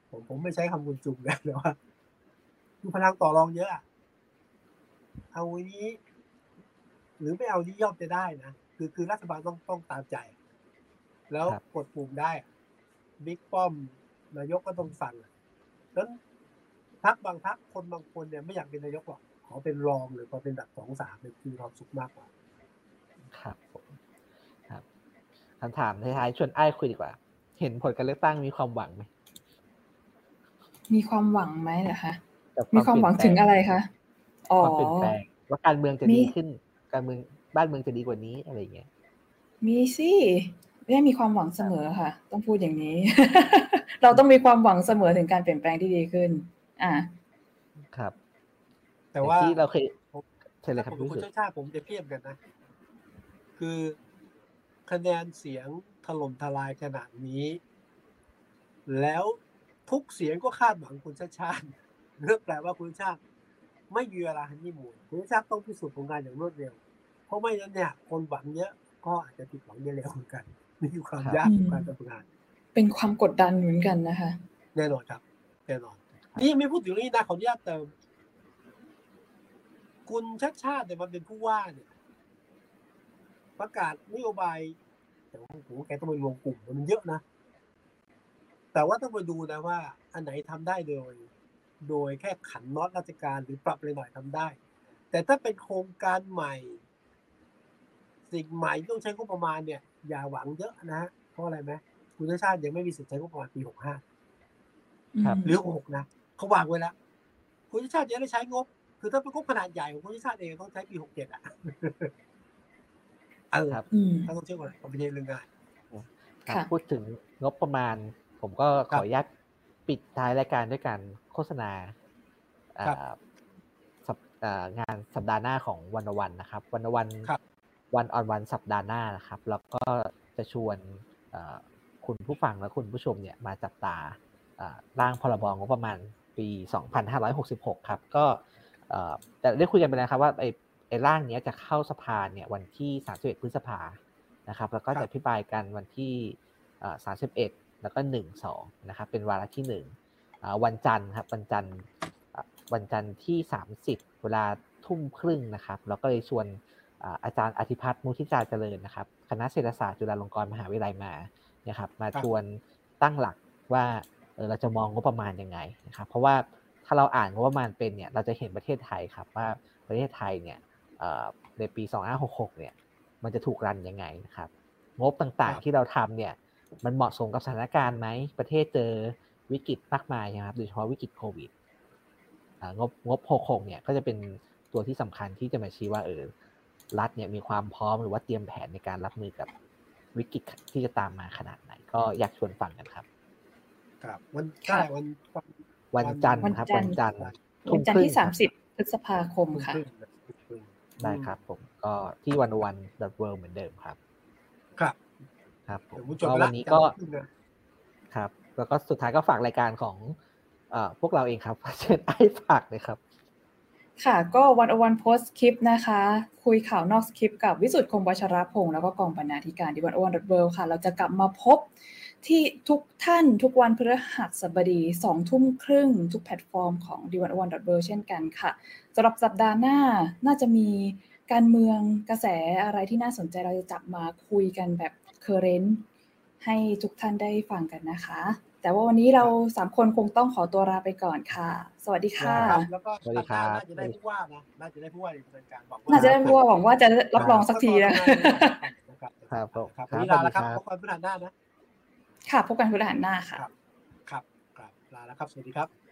ผมผมไม่ใช้คำคุณจุงนะแต่ว่าคือพลังต่อรองเยอะอะเอาอันนี้ หรือไม่เอานี้ย่อมจะได้นะคือคือรัฐบาลต้องต้องตามใจ แล้วกดปุ่มได้อะบิ๊กป้อมนายกก็ต้องสั่งอะนั้นพักบางพักคนบางคนเนี่ยไม่อยากเป็นนายกหรอกขอเป็นรองหรือขอเป็นดับสองสามเนี่ยคือความสุขมากกว่า ครับผมครับ คำถามท้ายๆชวนไอ้ายคุยดีกว่า เห็นผลการเลือกตั้งมีความหวังไหม มีความหวังไหมเหรอคะกับมีความหวังถึงอะไรคะอ๋อความเปลี่ยนแปลงว่าการเมืองจะมีดีขึ้น การเมืองบ้านเมืองจะดีกว่านี้อะไรอย่างเงี้ย มีสิไม่ได้มีความหวังเสมอค่ะ ต้องพูดอย่างนี้ เราต้องมีความหวังเสมอถึงการเปลี่ยนแปลงที่ดีขึ้น อ่า ครับ แต่ว่าที่เราเคยผมเชิญเลยครับถ้าผมพี่เป็นสุคดนชาติผมจะเทียบกันนะ คือ คะแนนเสียงถล่มทลายขนาดนี้ แล้วทุกเสียงก็คาดหวังคุณชาติชาติเรื่องแปลว่าคุณชาติไม่มีเวลาฮันนี่มูนคุณชาติต้องพิสูจน์ผลงานอย่างรวดเร็ว เพราะไม่งั้นเนี่ยคนหวังเยอะก็อาจจะผิดหวังได้เร็วเหมือนกันนี่คือความยากของการทำงาน เป็นความกดดันเหมือนกันนะคะ แน่นอนครับแน่นอน นี่ไม่พูดถึงเรื่องนี้นะขออนุญาตเติม คุณชัดชาติเนี่ยมันเป็นผู้ว่าเนี่ย ประกาศนโยบายแต่ว่าโอ้โหแกต้องไปรวมกลุ่มมันเยอะนะ แต่ว่าต้องไปดูนะว่า อันไหนทำได้โดย โดยแค่ขันน็อตราชการหรือปรับอะไรหน่อยทำได้ แต่ถ้าเป็นโครงการใหม่ สิ่งใหม่ที่ต้องใช้งบประมาณเนี่ย อย่าหวังเยอะนะฮะเพราะอะไรไหมคุณชาติชาติยังไม่มีสิทธิ์ใช้งบประมาณปีหกห้าครับหรือหกนะเขาวางไว้แล้วคุณชาติจะได้ใช้งบ คือถ้าเป็นงบขนาดใหญ่ของคุณชาติเองต้องใช้ปีหกเจ็ดอะ เออครับอืมถ้าต้องเชื่อว่าผมไม่ใช่เรื่องง่ายครับค่ะพูดถึงงบประมาณ ผมก็ขครัอบอนุญาตปิดท้ายรายการด้วยการโฆษณาอ่าครับสัปอ่างานสัปดาห์หน้าของวันวันนะครับ วันวันครับวันออนวันสัปดาห์หน้านะครับ แล้วก็จะชวนเอ่อคุณผู้ฟังและคุณผู้ชมเนี่ยมาจับตาอ่าร่างพรบงบประมาณปี 2566 ครับ ก็เอ่อแต่ได้คุยกันไปแล้วครับว่าไอ้ ไอ้ร่างเนี้ยจะเข้าสภาเนี่ยวันที่ 31 พฤษภานะครับแล้วก็ครับจะอภิปรายกันวันที่เอ่อ31 แล้วก็ 1 2นะครับเป็นวาระที่1อ่าวันจันทร์ครับวันจันทร์อะวันจันทร์ที่ 30 เวลาทุ่มครึ่งนะครับแล้วก็เลยชวนอ่าอาจารย์อธิพัฒน์มุทิจาเจริญนะครับ คณะเศรษฐศาสตร์จุฬาลงกรณ์มหาวิทยาลัยมานะครับมาครับชวนตั้งหลักว่าเออเราจะมองงบประมาณยังไงนะครับเพราะว่าถ้าเราอ่านงบประมาณเป็นเนี่ยเราจะเห็นประเทศไทยครับว่าประเทศไทยเนี่ยเอ่อ ในปี 2566 เนี่ย มันจะถูกรันยังไงนะครับ งบต่างครับๆที่เราทำเนี่ย มันเหมาะสมกับสถานการณ์ไหม ประเทศเจอวิกฤตมากมายนะครับ โดยเฉพาะวิกฤตโควิดอ่างบงบ 66 เนี่ย ก็จะเป็นตัวที่สำคัญที่จะมาชี้ว่าเออ รัฐเนี่ยมีความพร้อมหรือว่าเตรียมแผนในการรับมือกับวิกฤตที่จะตามมาขนาดไหน ก็อยากชวนฟังกันครับ ครับวันค่ะใช่วันวันวันจันทร์ครับวัวันนจัจันนททร์ร์วันทุ่มจันคทร์รึ่งที่ครับ30พฤษภาคมค่ะ ทุ่มรึ่งนะทุ่มครึ่งได้ครับผมก็ที่วันวัน w o r l d เหมือนเดิมครับ ครับ ครับผมเดี๋ยวผมจก็บไปวัละนนี้ก็จำขึ้นนะครับ แล้วก็สุดท้ายก็ฝากรายการของเอ่อพวกเราเองครับเชิญไอ้ฝากเลยครับ ค่ะก็วันอวันโพสคลิปนะคะ คุยข่าวนอกสคริปต์กับวิสุทธ์คงวัชรพงศ์แล้วก็กองบรรณาธิการที่วันอวันดอทเวิค่ะ เราจะกลับมาพบที่ทุกท่านทุกวันพฤหัสบดีสองทุ่มครึ่งทุกแพลตฟอร์มของ d 1 1 w o r l d เช่นกันค่ะ สำหรับสัปดาห์หน้าน่าจะมีการเมืองกระแสอะไรที่น่าสนใจเราจะจับมาคุยกันแบบเคอร์เรนต์ให้ทุกท่านได้ฟังกันนะคะ แต่ว่าวันนี้เราสามคนคงต้องขอตัวลาไปก่อนค่ะ สวัสดีค่ะครับแล้วก็สวัสดีครับน่าจะได้ผู้ว่านะน่าจะได้ผู้ว่าในดำเนินการบอกว่น่าจะได้รู้ว่าหวังว่าจะรับรองสักทีนะนะครับครับผมครับครัวันบนี้ลาแล้วครับสวัสดีครับพบกันพฤหัสหน้านะค่ะพบกันพฤหัสหน้าค่ะครับครับครับลาแล้วครับสวัสดีครับ